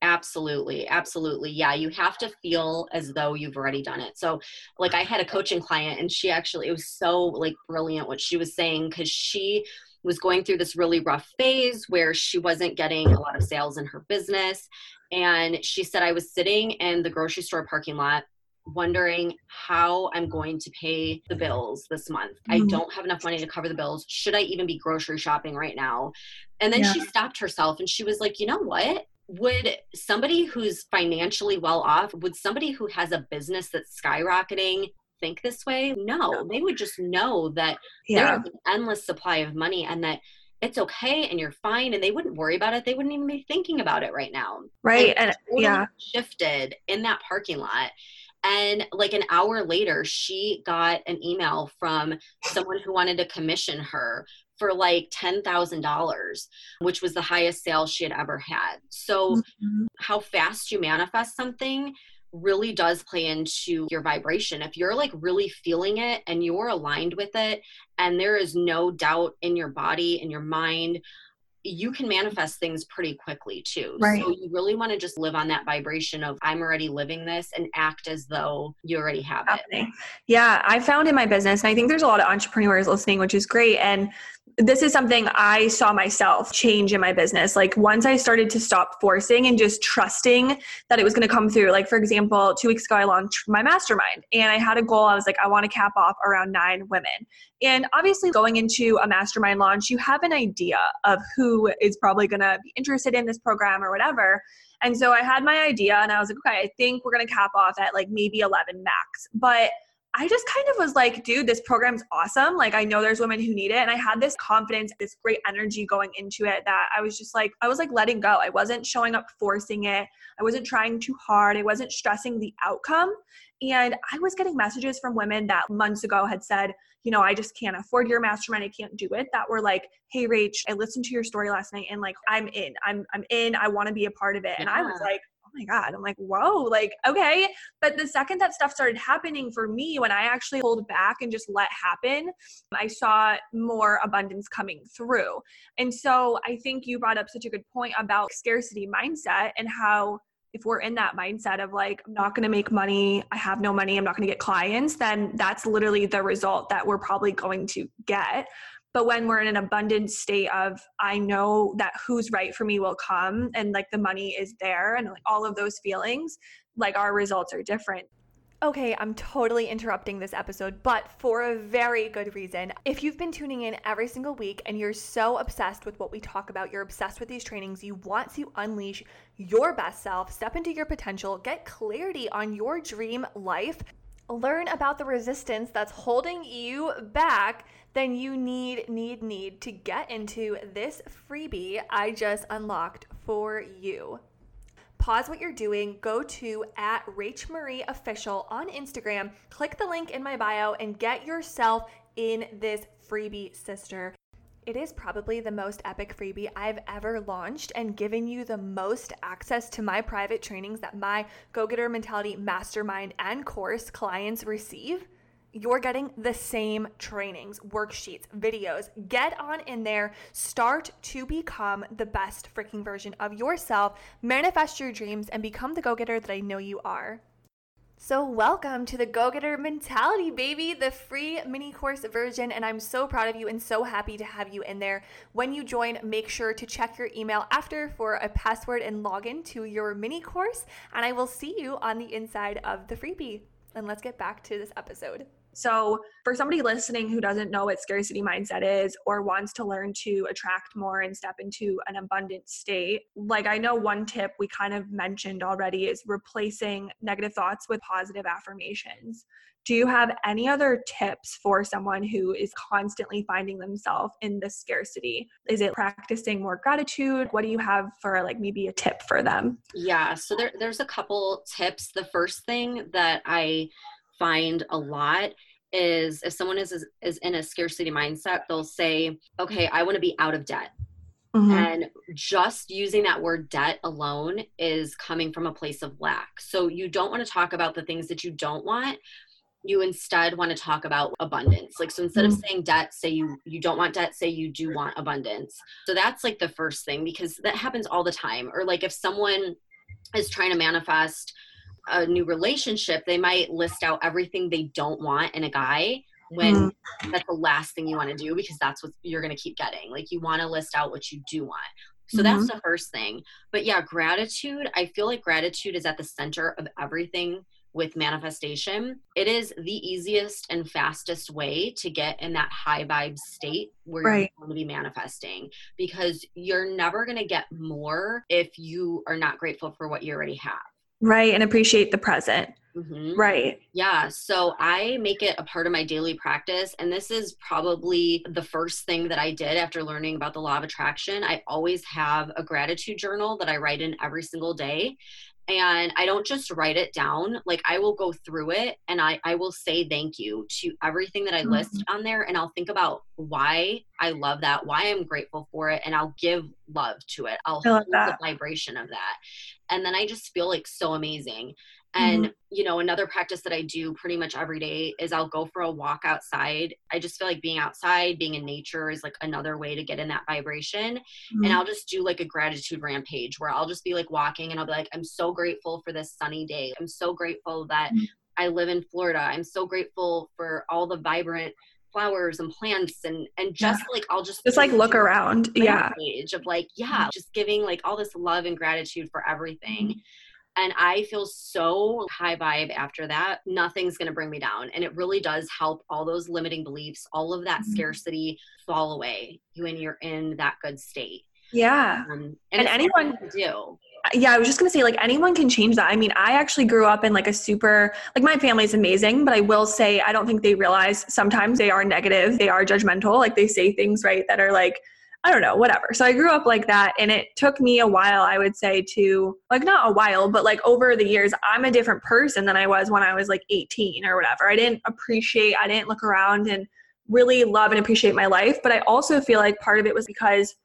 Absolutely. Absolutely. Yeah. You have to feel as though you've already done it. So, like, I had a coaching client, and she actually, it was so like brilliant what she was saying because she was going through this really rough phase where she wasn't getting a lot of sales in her business. And she said, I was sitting in the grocery store parking lot wondering how I'm going to pay the bills this month. Mm-hmm. I don't have enough money to cover the bills. Should I even be grocery shopping right now? And then yeah. she stopped herself and she was like, you know what? Would somebody who's financially well off would somebody who has a business that's skyrocketing think this way? No they would just know that yeah. there's an endless supply of money and that it's okay and you're fine and they wouldn't worry about it. They wouldn't even be thinking about it right now. Right and, and totally yeah. shifted in that parking lot. And like an hour later she got an email from someone who wanted to commission her for like $10,000, which was the highest sale she had ever had. So, mm-hmm. how fast you manifest something really does play into your vibration. If you're like really feeling it and you're aligned with it, and there is no doubt in your body and your mind you can manifest things pretty quickly too. Right. So you really want to just live on that vibration of I'm already living this and act as though you already have it. Yeah, I found in my business, and I think there's a lot of entrepreneurs listening, which is great. And this is something I saw myself change in my business. Like once I started to stop forcing and just trusting that it was going to come through. Like for example, two weeks ago I launched my mastermind and I had a goal. I was like, I want to cap off around nine women. And obviously going into a mastermind launch, you have an idea of who is probably going to be interested in this program or whatever. And so I had my idea and I was like, okay, I think we're going to cap off at like maybe 11 max. But I just kind of was like, dude, this program's awesome. Like, I know there's women who need it. And I had this confidence, this great energy going into it that I was just like, I was like letting go. I wasn't showing up forcing it. I wasn't trying too hard. I wasn't stressing the outcome. And I was getting messages from women that months ago had said, you know, I just can't afford your mastermind. I can't do it. That were like, hey, Rach, I listened to your story last night and like, I'm in. I'm I'm in. I want to be a part of it. And I was like, my God, I'm like, whoa, like, okay. But the second that stuff started happening for me, when I actually pulled back and just let happen, I saw more abundance coming through. And so I think you brought up such a good point about scarcity mindset and how if we're in that mindset of like, I'm not going to make money, I have no money, I'm not going to get clients, then that's literally the result that we're probably going to get. But when we're in an abundant state of, I know that who's right for me will come and like the money is there and like all of those feelings, like our results are different. Okay, I'm totally interrupting this episode, but for a very good reason. If you've been tuning in every single week and you're so obsessed with what we talk about, you're obsessed with these trainings, you want to unleash your best self, step into your potential, get clarity on your dream life, learn about the resistance that's holding you back, then you need, need, need to get into this freebie I just unlocked for you pause what you're doing, go to at Rach Marie Official on Instagram, click the link in my bio, and get yourself in this freebie, sister. It is probably the most epic freebie I've ever launched and given you the most access to my private trainings that my Go Getter Mentality Mastermind and course clients receive you're getting the same trainings, worksheets, videos. Get on in there. Start to become the best freaking version of yourself. Manifest your dreams and become the go getter that I know you are. So, welcome to the Go Getter Mentality, baby, the free mini course version. And I'm so proud of you and so happy to have you in there. When you join, make sure to check your email after for a password and login to your mini course. And I will see you on the inside of the freebie. And let's get back to this episode. So, for somebody listening who doesn't know what scarcity mindset is or wants to learn to attract more and step into an abundant state, like I know one tip we kind of mentioned already is replacing negative thoughts with positive affirmations. Do you have any other tips for someone who is constantly finding themselves in this scarcity? Is it practicing more gratitude? What do you have for like maybe a tip for them? Yeah, so there, there's a couple tips. The first thing that I find a lot is if someone is, is, is in a scarcity mindset, they'll say, okay, I want to be out of debt. Mm-hmm. And just using that word debt alone is coming from a place of lack. So you don't want to talk about the things that you don't want. You instead want to talk about abundance. Like so instead mm-hmm. of saying debt, say you you don't want debt, say you do want abundance. So that's like the first thing because that happens all the time. Or like if someone is trying to manifest a new relationship, they might list out everything they don't want in a guy when mm that's the last thing you want to do because that's what you're going to keep getting. Like you want to list out what you do want. So mm-hmm. that's the first thing. But yeah, gratitude, I feel like gratitude is at the center of everything with manifestation. It is the easiest and fastest way to get in that high vibe state where right. you're going to be manifesting because you're never going to get more if you are not grateful for what you already have. Right. And appreciate the present. Mm-hmm. Right. Yeah. So I make it a part of my daily practice. And this is probably the first thing that I did after learning about the law of attraction. I always have a gratitude journal that I write in every single day and i don't just write it down like i will go through it and i i will say thank you to everything that i mm-hmm. list on there and i'll think about why i love that why i'm grateful for it and i'll give love to it i'll hold the vibration of that and then i just feel like so amazing and, mm-hmm. you know, another practice that I do pretty much every day is I'll go for a walk outside. I just feel like being outside, being in nature is like another way to get in that vibration. Mm-hmm. And I'll just do like a gratitude rampage where I'll just be like walking and I'll be like, I'm so grateful for this sunny day. I'm so grateful that mm-hmm. I live in Florida. I'm so grateful for all the vibrant flowers and plants and and just yeah. like I'll just just like look around yeah of like yeah just giving like all this love and gratitude for everything mm-hmm. And I feel so high vibe after that. Nothing's going to bring me down. And it really does help all those limiting beliefs, all of that mm-hmm. scarcity fall away when you're in that good state. Yeah. Um, and, and anyone do. Yeah, I was just gonna say, like, anyone can change that. I mean, I actually grew up in like a super, like, my family is amazing, but I will say, I don't think they realize sometimes they are negative, they are judgmental, like, they say things, right, that are like, I don't know, whatever. So I grew up like that. And it took me a while, I would say, to like not a while, but like over the years, I'm a different person than I was when I was like 18 or whatever. I didn't appreciate, I didn't look around and really love and appreciate my life. But I also feel like part of it was because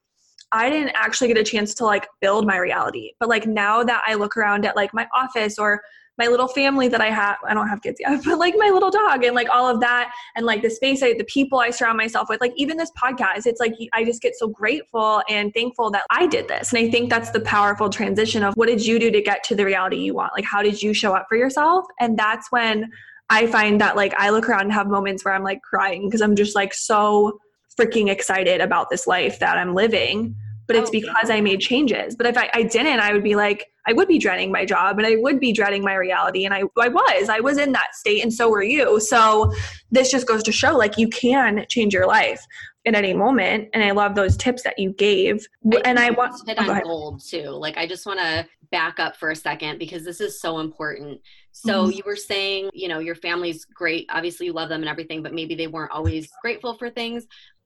I didn't actually get a chance to like build my reality. But like now that I look around at like my office or my little family that I have. I don't have kids yet, but like my little dog and like all of that and like the space I the people I surround myself with. Like even this podcast, it's like I just get so grateful and thankful that I did this. And I think that's the powerful transition of what did you do to get to the reality you want? Like how did you show up for yourself? And that's when I find that like I look around and have moments where I'm like crying because I'm just like so freaking excited about this life that I'm living. But it's oh, because I made changes. But if I, I didn't, I would be like, I would be dreading my job and I would be dreading my reality. And I, I was, I was in that state and so were you. So this just goes to show like you can change your life at any moment. And I love those tips that you gave. I and I want to hit oh, on gold too. Like I just want to back up for a second because this is so important. So mm-hmm. you were saying, you know, your family's great. Obviously you love them and everything, but maybe they weren't always grateful for things.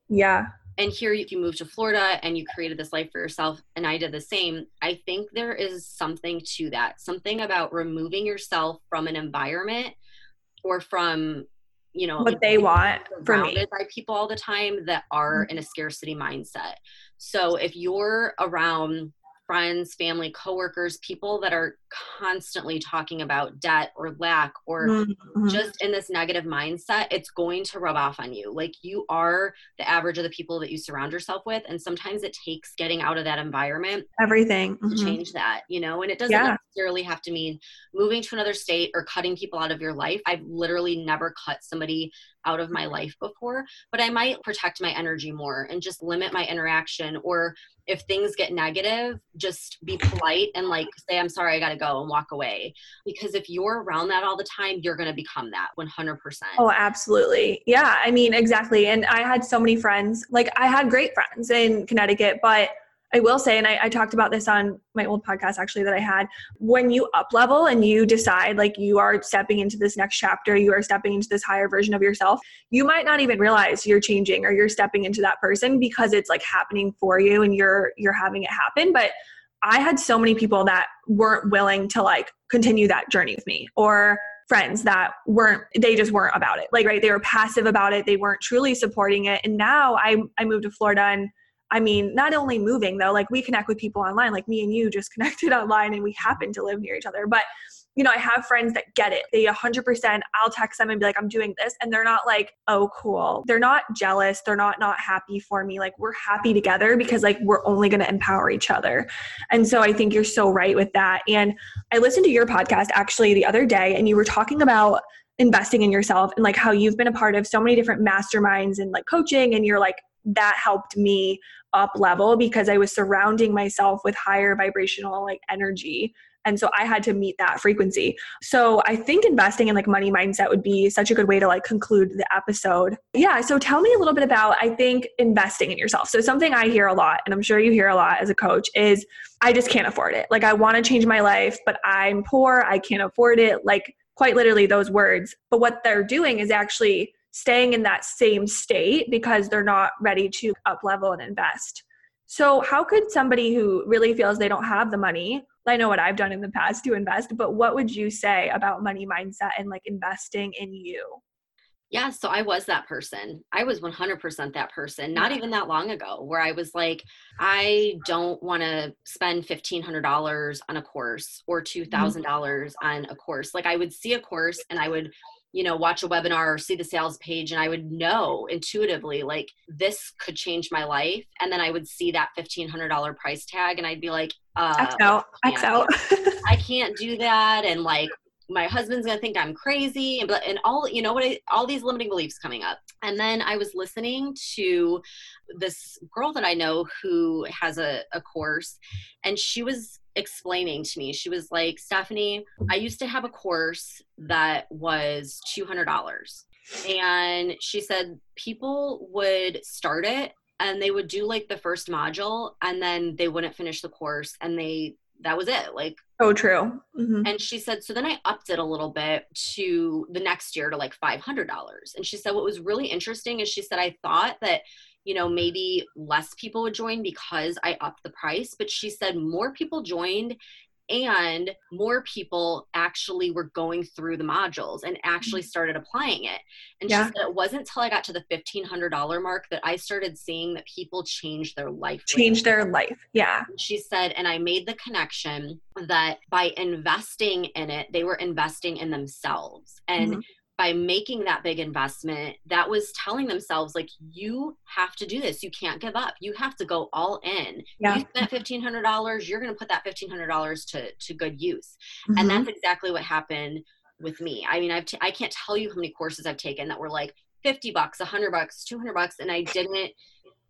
Yeah. And here you, you moved to Florida and you created this life for yourself, and I did the same. I think there is something to that, something about removing yourself from an environment or from you know what they want surrounded by people all the time that are mm-hmm. in a scarcity mindset so if you're around friends, family, coworkers, people that are constantly talking about debt or lack or mm-hmm. just in this negative mindset, it's going to rub off on you. Like you are the average of the people that you surround yourself with. And sometimes it takes getting out of that environment. Everything. Mm-hmm. To change that, you know, and it doesn't yeah. necessarily have to mean moving to another state or cutting people out of your life. I've literally never cut somebody out of my life before, but I might protect my energy more and just limit my interaction. Or if things get negative, just be polite and like say, I'm sorry, I got to go and walk away. Because if you're around that all the time, you're to become that 100%. Oh, absolutely. Yeah. I mean, exactly. And I had so many friends, like I had great friends in Connecticut, but I will say, and I, I, talked about this on my old podcast actually that I had, when you up level and you decide like you are stepping into this next chapter, you are stepping into this higher version of yourself, you might not even realize you're changing or you're stepping into that person because it's like happening for you and you're you're having it happen. But I had so many people that weren't willing to like continue that journey with me or friends that weren't they just weren't about it. Like right they were passive about it. They weren't truly supporting it. And now i i moved to florida and I mean, not only moving though, like we connect with people online, like me and you just connected online and we happen to live near each other. But, you know, I have friends that get it. They 100%, I'll text them and be like, I'm doing this. And they're not like, oh, cool. They're not jealous. They're not not happy for me. Like we're happy together because like we're only going to empower each other. And so I think you're so right with that. And I listened to your podcast actually the other day and you were talking about investing in yourself and like how you've been a part of so many different masterminds and like coaching and you're like that helped me up level because I was surrounding myself with higher vibrational like energy. And so I had to meet that frequency. So I think investing in like money mindset would be such a good way to like conclude the episode. Yeah. So tell me a little bit about, I think, investing in yourself. So something I hear a lot, and I'm sure you hear a lot as a coach, is I just can't afford it. Like I want to change my life, but I'm poor. I can't afford it. Like quite literally those words. But what they're doing is actually staying in that same state because they're not ready to up level and invest. So, how could somebody who really feels they don't have the money, I know what I've done in the past to invest, but what would you say about money mindset and like investing in you? Yeah, so I was that person. I was 100% that person, not even that long ago, where I was like, I don't want to spend $1,500 on a course or $2,000 mm-hmm. on a course. Like, I would see a course and I would you know watch a webinar or see the sales page and i would know intuitively like this could change my life and then i would see that $1500 price tag and i'd be like uh X out. X out. I can't do that and like my husband's gonna think I'm crazy and and all you know what I, all these limiting beliefs coming up. And then I was listening to this girl that I know who has a, a course and she was explaining to me. She was like, Stephanie, I used to have a course that was $200. And she said people would start it and they would do like the first module and then they wouldn't finish the course and they that was it like oh true mm-hmm. and she said so then i upped it a little bit to the next year to like $500 and she said what was really interesting is she said i thought that you know, maybe less people would join because I upped the price. But she said more people joined and more people actually were going through the modules and actually mm-hmm. started applying it and yeah. she said it wasn't until i got to the $1500 mark that i started seeing that people changed their life change their life yeah she said and i made the connection that by investing in it they were investing in themselves and mm-hmm by making that big investment that was telling themselves like you have to do this. You can't give up. You have to go all in. Yeah. you spent $1500 you're going to put that $1500 to to good use. Mm-hmm. and that's exactly what happened with me. I mean i've t- i can't tell you how many courses i've taken that were like 50 bucks 100 bucks 200 bucks and i didn't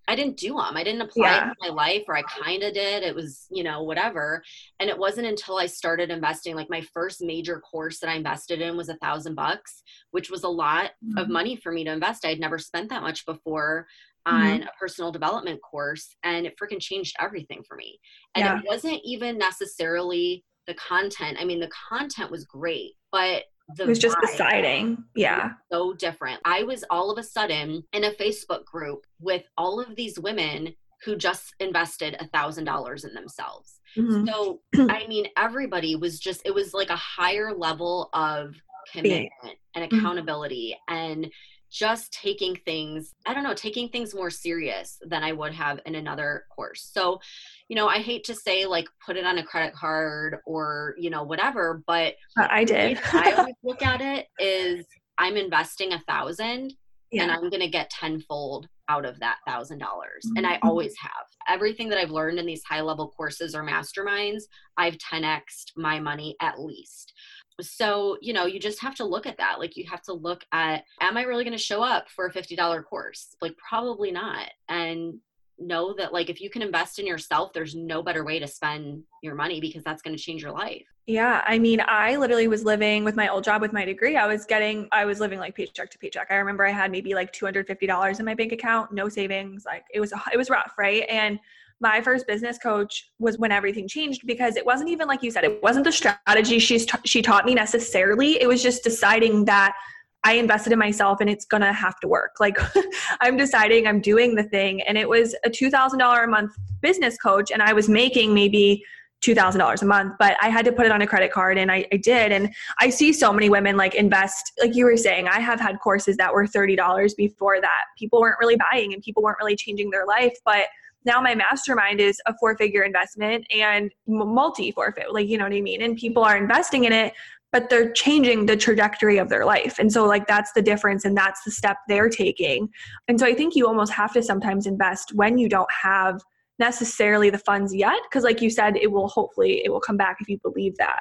I didn't do them. I didn't apply yeah. it to my life, or I kind of did. It was, you know, whatever. And it wasn't until I started investing, like my first major course that I invested in was a thousand bucks, which was a lot mm-hmm. of money for me to invest. I had never spent that much before on mm-hmm. a personal development course, and it freaking changed everything for me. And yeah. it wasn't even necessarily the content. I mean, the content was great, but it was just deciding yeah so different i was all of a sudden in a facebook group with all of these women who just invested a thousand dollars in themselves mm-hmm. so i mean everybody was just it was like a higher level of commitment and mm-hmm. accountability mm-hmm. and just taking things, I don't know, taking things more serious than I would have in another course. So, you know, I hate to say like put it on a credit card or, you know, whatever, but I did. I always look at it is I'm investing a thousand yeah. and I'm going to get tenfold out of that thousand dollars. And I mm-hmm. always have. Everything that I've learned in these high level courses or masterminds, I've 10xed my money at least so you know you just have to look at that like you have to look at am i really going to show up for a $50 course? Like probably not. And know that like if you can invest in yourself there's no better way to spend your money because that's going to change your life. Yeah i mean i literally was living with my old job with my degree. I was getting i was living like paycheck to paycheck. I remember i had maybe like $250 in my bank account no savings like it was it was rough right? And my first business coach was when everything changed because it wasn't even like you said it wasn't the strategy she's t- she taught me necessarily it was just deciding that I invested in myself and it's gonna have to work. Like I'm deciding I'm doing the thing. And it was a $2,000 a month business coach and I was making maybe $2,000 a month, but I had to put it on a credit card and I, I, did. And I see so many women like invest, like you were saying, I have had courses that were $30 before that. People weren't really buying and people weren't really changing their life. But now my mastermind is a four figure investment and multi forfeit like you know what i mean and people are investing in it but they're changing the trajectory of their life and so like that's the difference and that's the step they're taking and so i think you almost have to sometimes invest when you don't have necessarily the funds yet because like you said it will hopefully it will come back if you believe that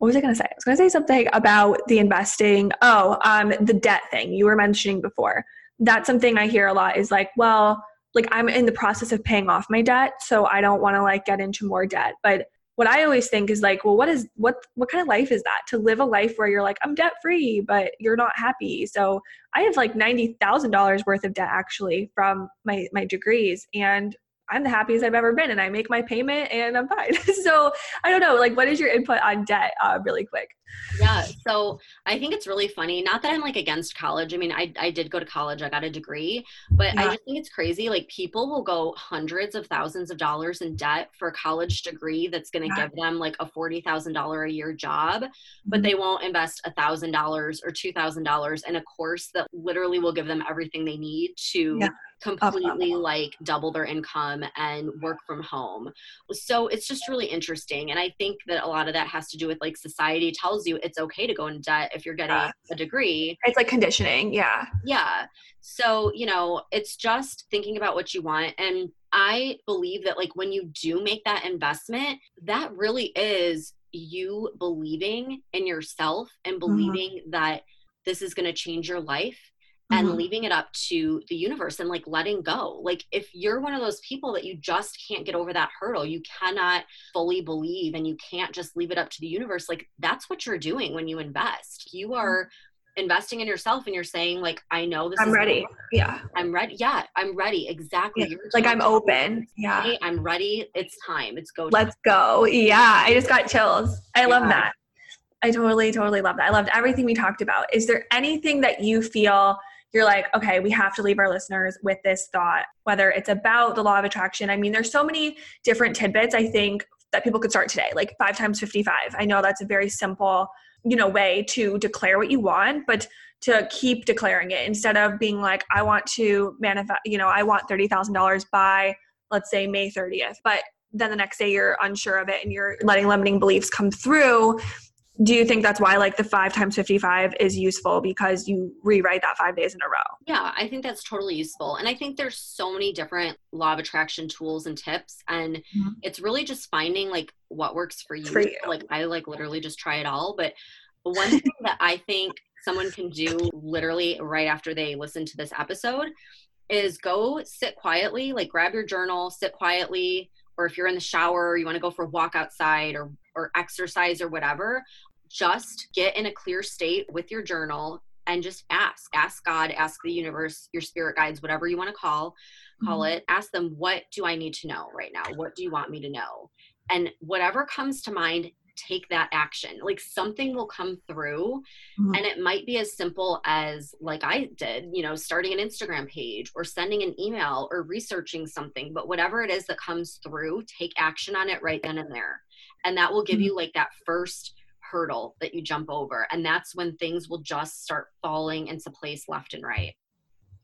what was I going to say? I was going to say something about the investing. Oh, um, the debt thing you were mentioning before. That's something I hear a lot is like, well, like I'm in the process of paying off my debt, so I don't want to like get into more debt. But what I always think is like, well, what is what what kind of life is that? To live a life where you're like, I'm debt free, but you're not happy. So I have like ninety thousand dollars worth of debt actually from my my degrees, and I'm the happiest I've ever been, and I make my payment and I'm fine. so I don't know, like, what is your input on debt, uh, really quick? Yeah, so I think it's really funny. Not that I'm like against college. I mean, I I did go to college. I got a degree, but yeah. I just think it's crazy. Like people will go hundreds of thousands of dollars in debt for a college degree that's going to yeah. give them like a forty thousand dollar a year job, but mm-hmm. they won't invest a thousand dollars or two thousand dollars in a course that literally will give them everything they need to. Yeah completely like double their income and work from home. So it's just really interesting. And I think that a lot of that has to do with like society tells you it's okay to go in debt if you're getting yeah. a degree. It's like conditioning. Yeah. Yeah. So, you know, it's just thinking about what you want. And I believe that like when you do make that investment, that really is you believing in yourself and mm-hmm. believing mm-hmm. that this is going to change your life and mm-hmm. leaving it up to the universe and like letting go. Like if you're one of those people that you just can't get over that hurdle, you cannot fully believe and you can't just leave it up to the universe, like that's what you're doing when you invest. You mm-hmm. are investing in yourself and you're saying like I know this I'm ready. Yeah. I'm ready. Yeah, I'm ready. Exactly. Yeah. Like I'm open. Yeah. Hey, I'm ready. It's time. It's go. Let's go. Yeah. I just got chills. I yeah. love that. I totally, totally love that. I loved everything we talked about. Is there anything that you feel you're like, okay, we have to leave our listeners with this thought, whether it's about the law of attraction. I mean, there's so many different tidbits, I think, that people could start today, like five times 55. I know that's a very simple, you know, way to declare what you want, but to keep declaring it instead of being like, I want to manifest, you know, I want $30,000 by, let's say, May 30th. But then the next day you're unsure of it and you're letting limiting beliefs come through do you think that's why like the five times 55 is useful because you rewrite that five days in a row yeah i think that's totally useful and i think there's so many different law of attraction tools and tips and mm-hmm. it's really just finding like what works for you. for you like i like literally just try it all but one thing that i think someone can do literally right after they listen to this episode is go sit quietly like grab your journal sit quietly or if you're in the shower you want to go for a walk outside or or exercise or whatever just get in a clear state with your journal and just ask ask god ask the universe your spirit guides whatever you want to call call mm-hmm. it ask them what do i need to know right now what do you want me to know and whatever comes to mind take that action like something will come through mm-hmm. and it might be as simple as like i did you know starting an instagram page or sending an email or researching something but whatever it is that comes through take action on it right then and there and that will give mm-hmm. you like that first hurdle that you jump over. And that's when things will just start falling into place left and right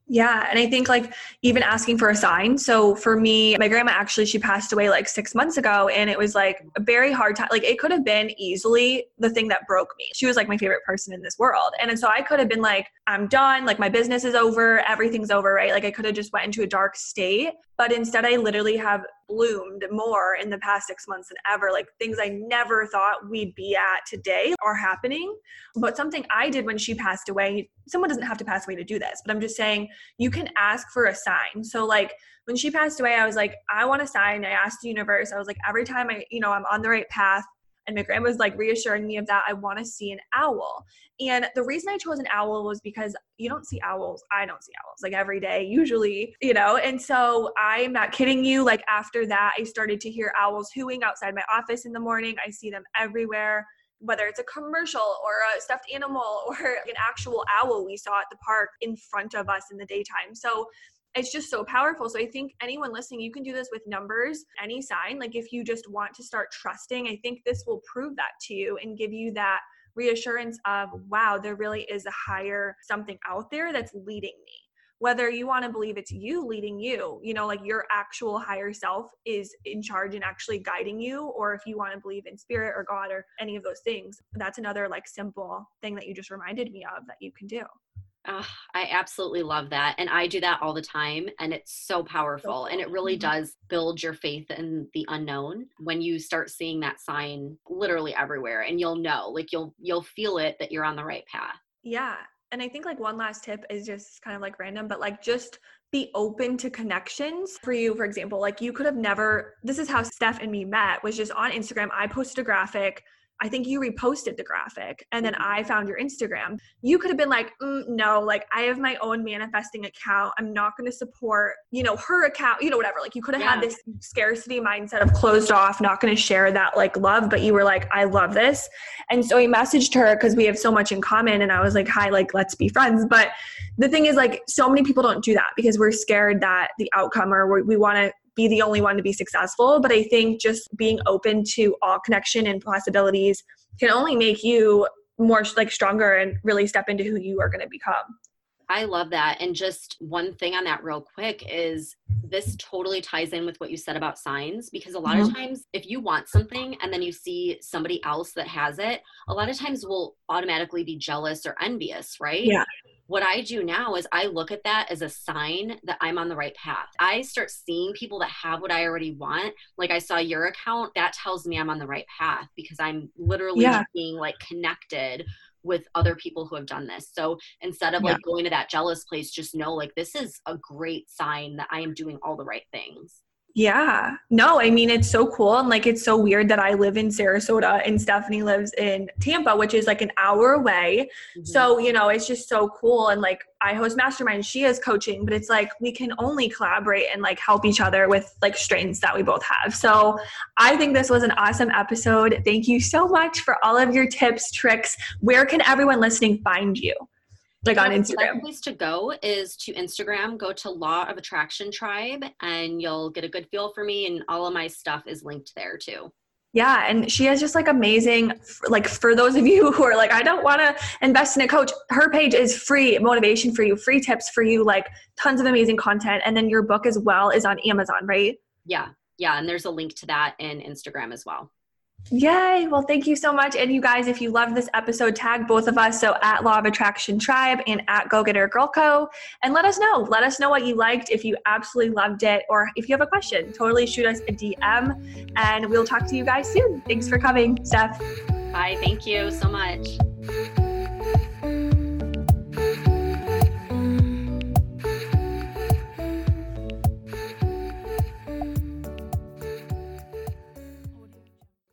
yeah. And I think like even asking for a sign. So for me, my grandma actually, she passed away like six months ago and it was like a very hard time. Like it could have been easily the thing that broke me. She was like my favorite person in this world. And so I could have been like, I'm done. Like my business is over. Everything's over. Right. Like I could have just went into a dark state. But instead I literally have bloomed more in the past six months than ever. Like things I never thought we'd be at today are happening. But something I did when she passed away, someone doesn't have to pass away to do this, but I'm just saying you can ask for a sign. So like when she passed away, I was like, I want a sign. I asked the universe, I was like, every time I, you know, I'm on the right path, and my grandma was like reassuring me of that. I want to see an owl. And the reason I chose an owl was because you don't see owls. I don't see owls like every day, usually, you know? And so I'm not kidding you. Like after that, I started to hear owls hooing outside my office in the morning. I see them everywhere whether it's a commercial or a stuffed animal or an actual owl we saw at the park in front of us in the daytime. So it's just so powerful. So I think anyone listening, you can do this with numbers, any sign. Like if you just want to start trusting, I think this will prove that to you and give you that reassurance of, wow, there really is a higher something out there that's leading me. Whether you want to believe it's you leading you, you know, like your actual higher self is in charge and actually guiding you, or if you want to believe in spirit or God or any of those things, that's another like simple thing that you just reminded me of that you can do. Uh, I absolutely love that. And I do that all the time. And it's so powerful. And it really mm-hmm. does build your faith in the unknown when you start seeing that sign literally everywhere. And you'll know, like you'll you'll feel it that you're on the right path. Yeah. And I think like one last tip is just kind of like random, but like just be open to connections. For you, for example, like you could have never, this is how Steph and me met, was just on Instagram. I posted a graphic I think you reposted the graphic and then mm-hmm. I found your Instagram. You could have been like, mm, no, like I have my own manifesting account. I'm not going to support, you know, her account, you know, whatever. Like you could have yeah. had this scarcity mindset of closed off, not going to share that like love, but you were like, I love this. And so I messaged her because we have so much in common. And I was like, hi, like, let's be friends. But the thing is, like, so many people don't do that because we're scared that the outcome or we want to be the only one to be successful. But I think just being open to all connection and possibilities can only make you more like stronger and really step into who you are going to become. I love that. And just one thing on that, real quick, is this totally ties in with what you said about signs because a lot mm-hmm. of times, if you want something and then you see somebody else that has it, a lot of times we'll automatically be jealous or envious, right? Yeah what I do now is I look at that as a sign that I'm on the right path. I start seeing people that have what I already want. Like I saw your account, that tells me I'm on the right path because I'm literally yeah. being like connected with other people who have done this. So instead of yeah. like going to that jealous place, just know like this is a great sign that I am doing all the right things. Yeah. No, I mean, it's so cool. And like, it's so weird that I live in Sarasota and Stephanie lives in Tampa, which is like an hour away. Mm-hmm. So, you know, it's just so cool. And like, I host mastermind, she is coaching, but it's like we can only collaborate and like help each other with like strengths that we both have. So, I think this was an awesome episode. Thank you so much for all of your tips, tricks. Where can everyone listening find you? Like on Instagram. The place to go is to Instagram. Go to Law of Attraction Tribe, and you'll get a good feel for me. And all of my stuff is linked there too. Yeah, and she has just like amazing like for those of you who are like I don't want to invest in a coach, her page is free motivation for you, free tips for you, like tons of amazing content and then your book as well is on Amazon, right? Yeah. Yeah, and there's a link to that in Instagram as well. Yay. Well, thank you so much. And you guys, if you love this episode, tag both of us. So at Law of Attraction Tribe and at Go Getter Girl Co. And let us know. Let us know what you liked, if you absolutely loved it, or if you have a question, totally shoot us a DM. And we'll talk to you guys soon. Thanks for coming, Steph. Bye. Thank you so much.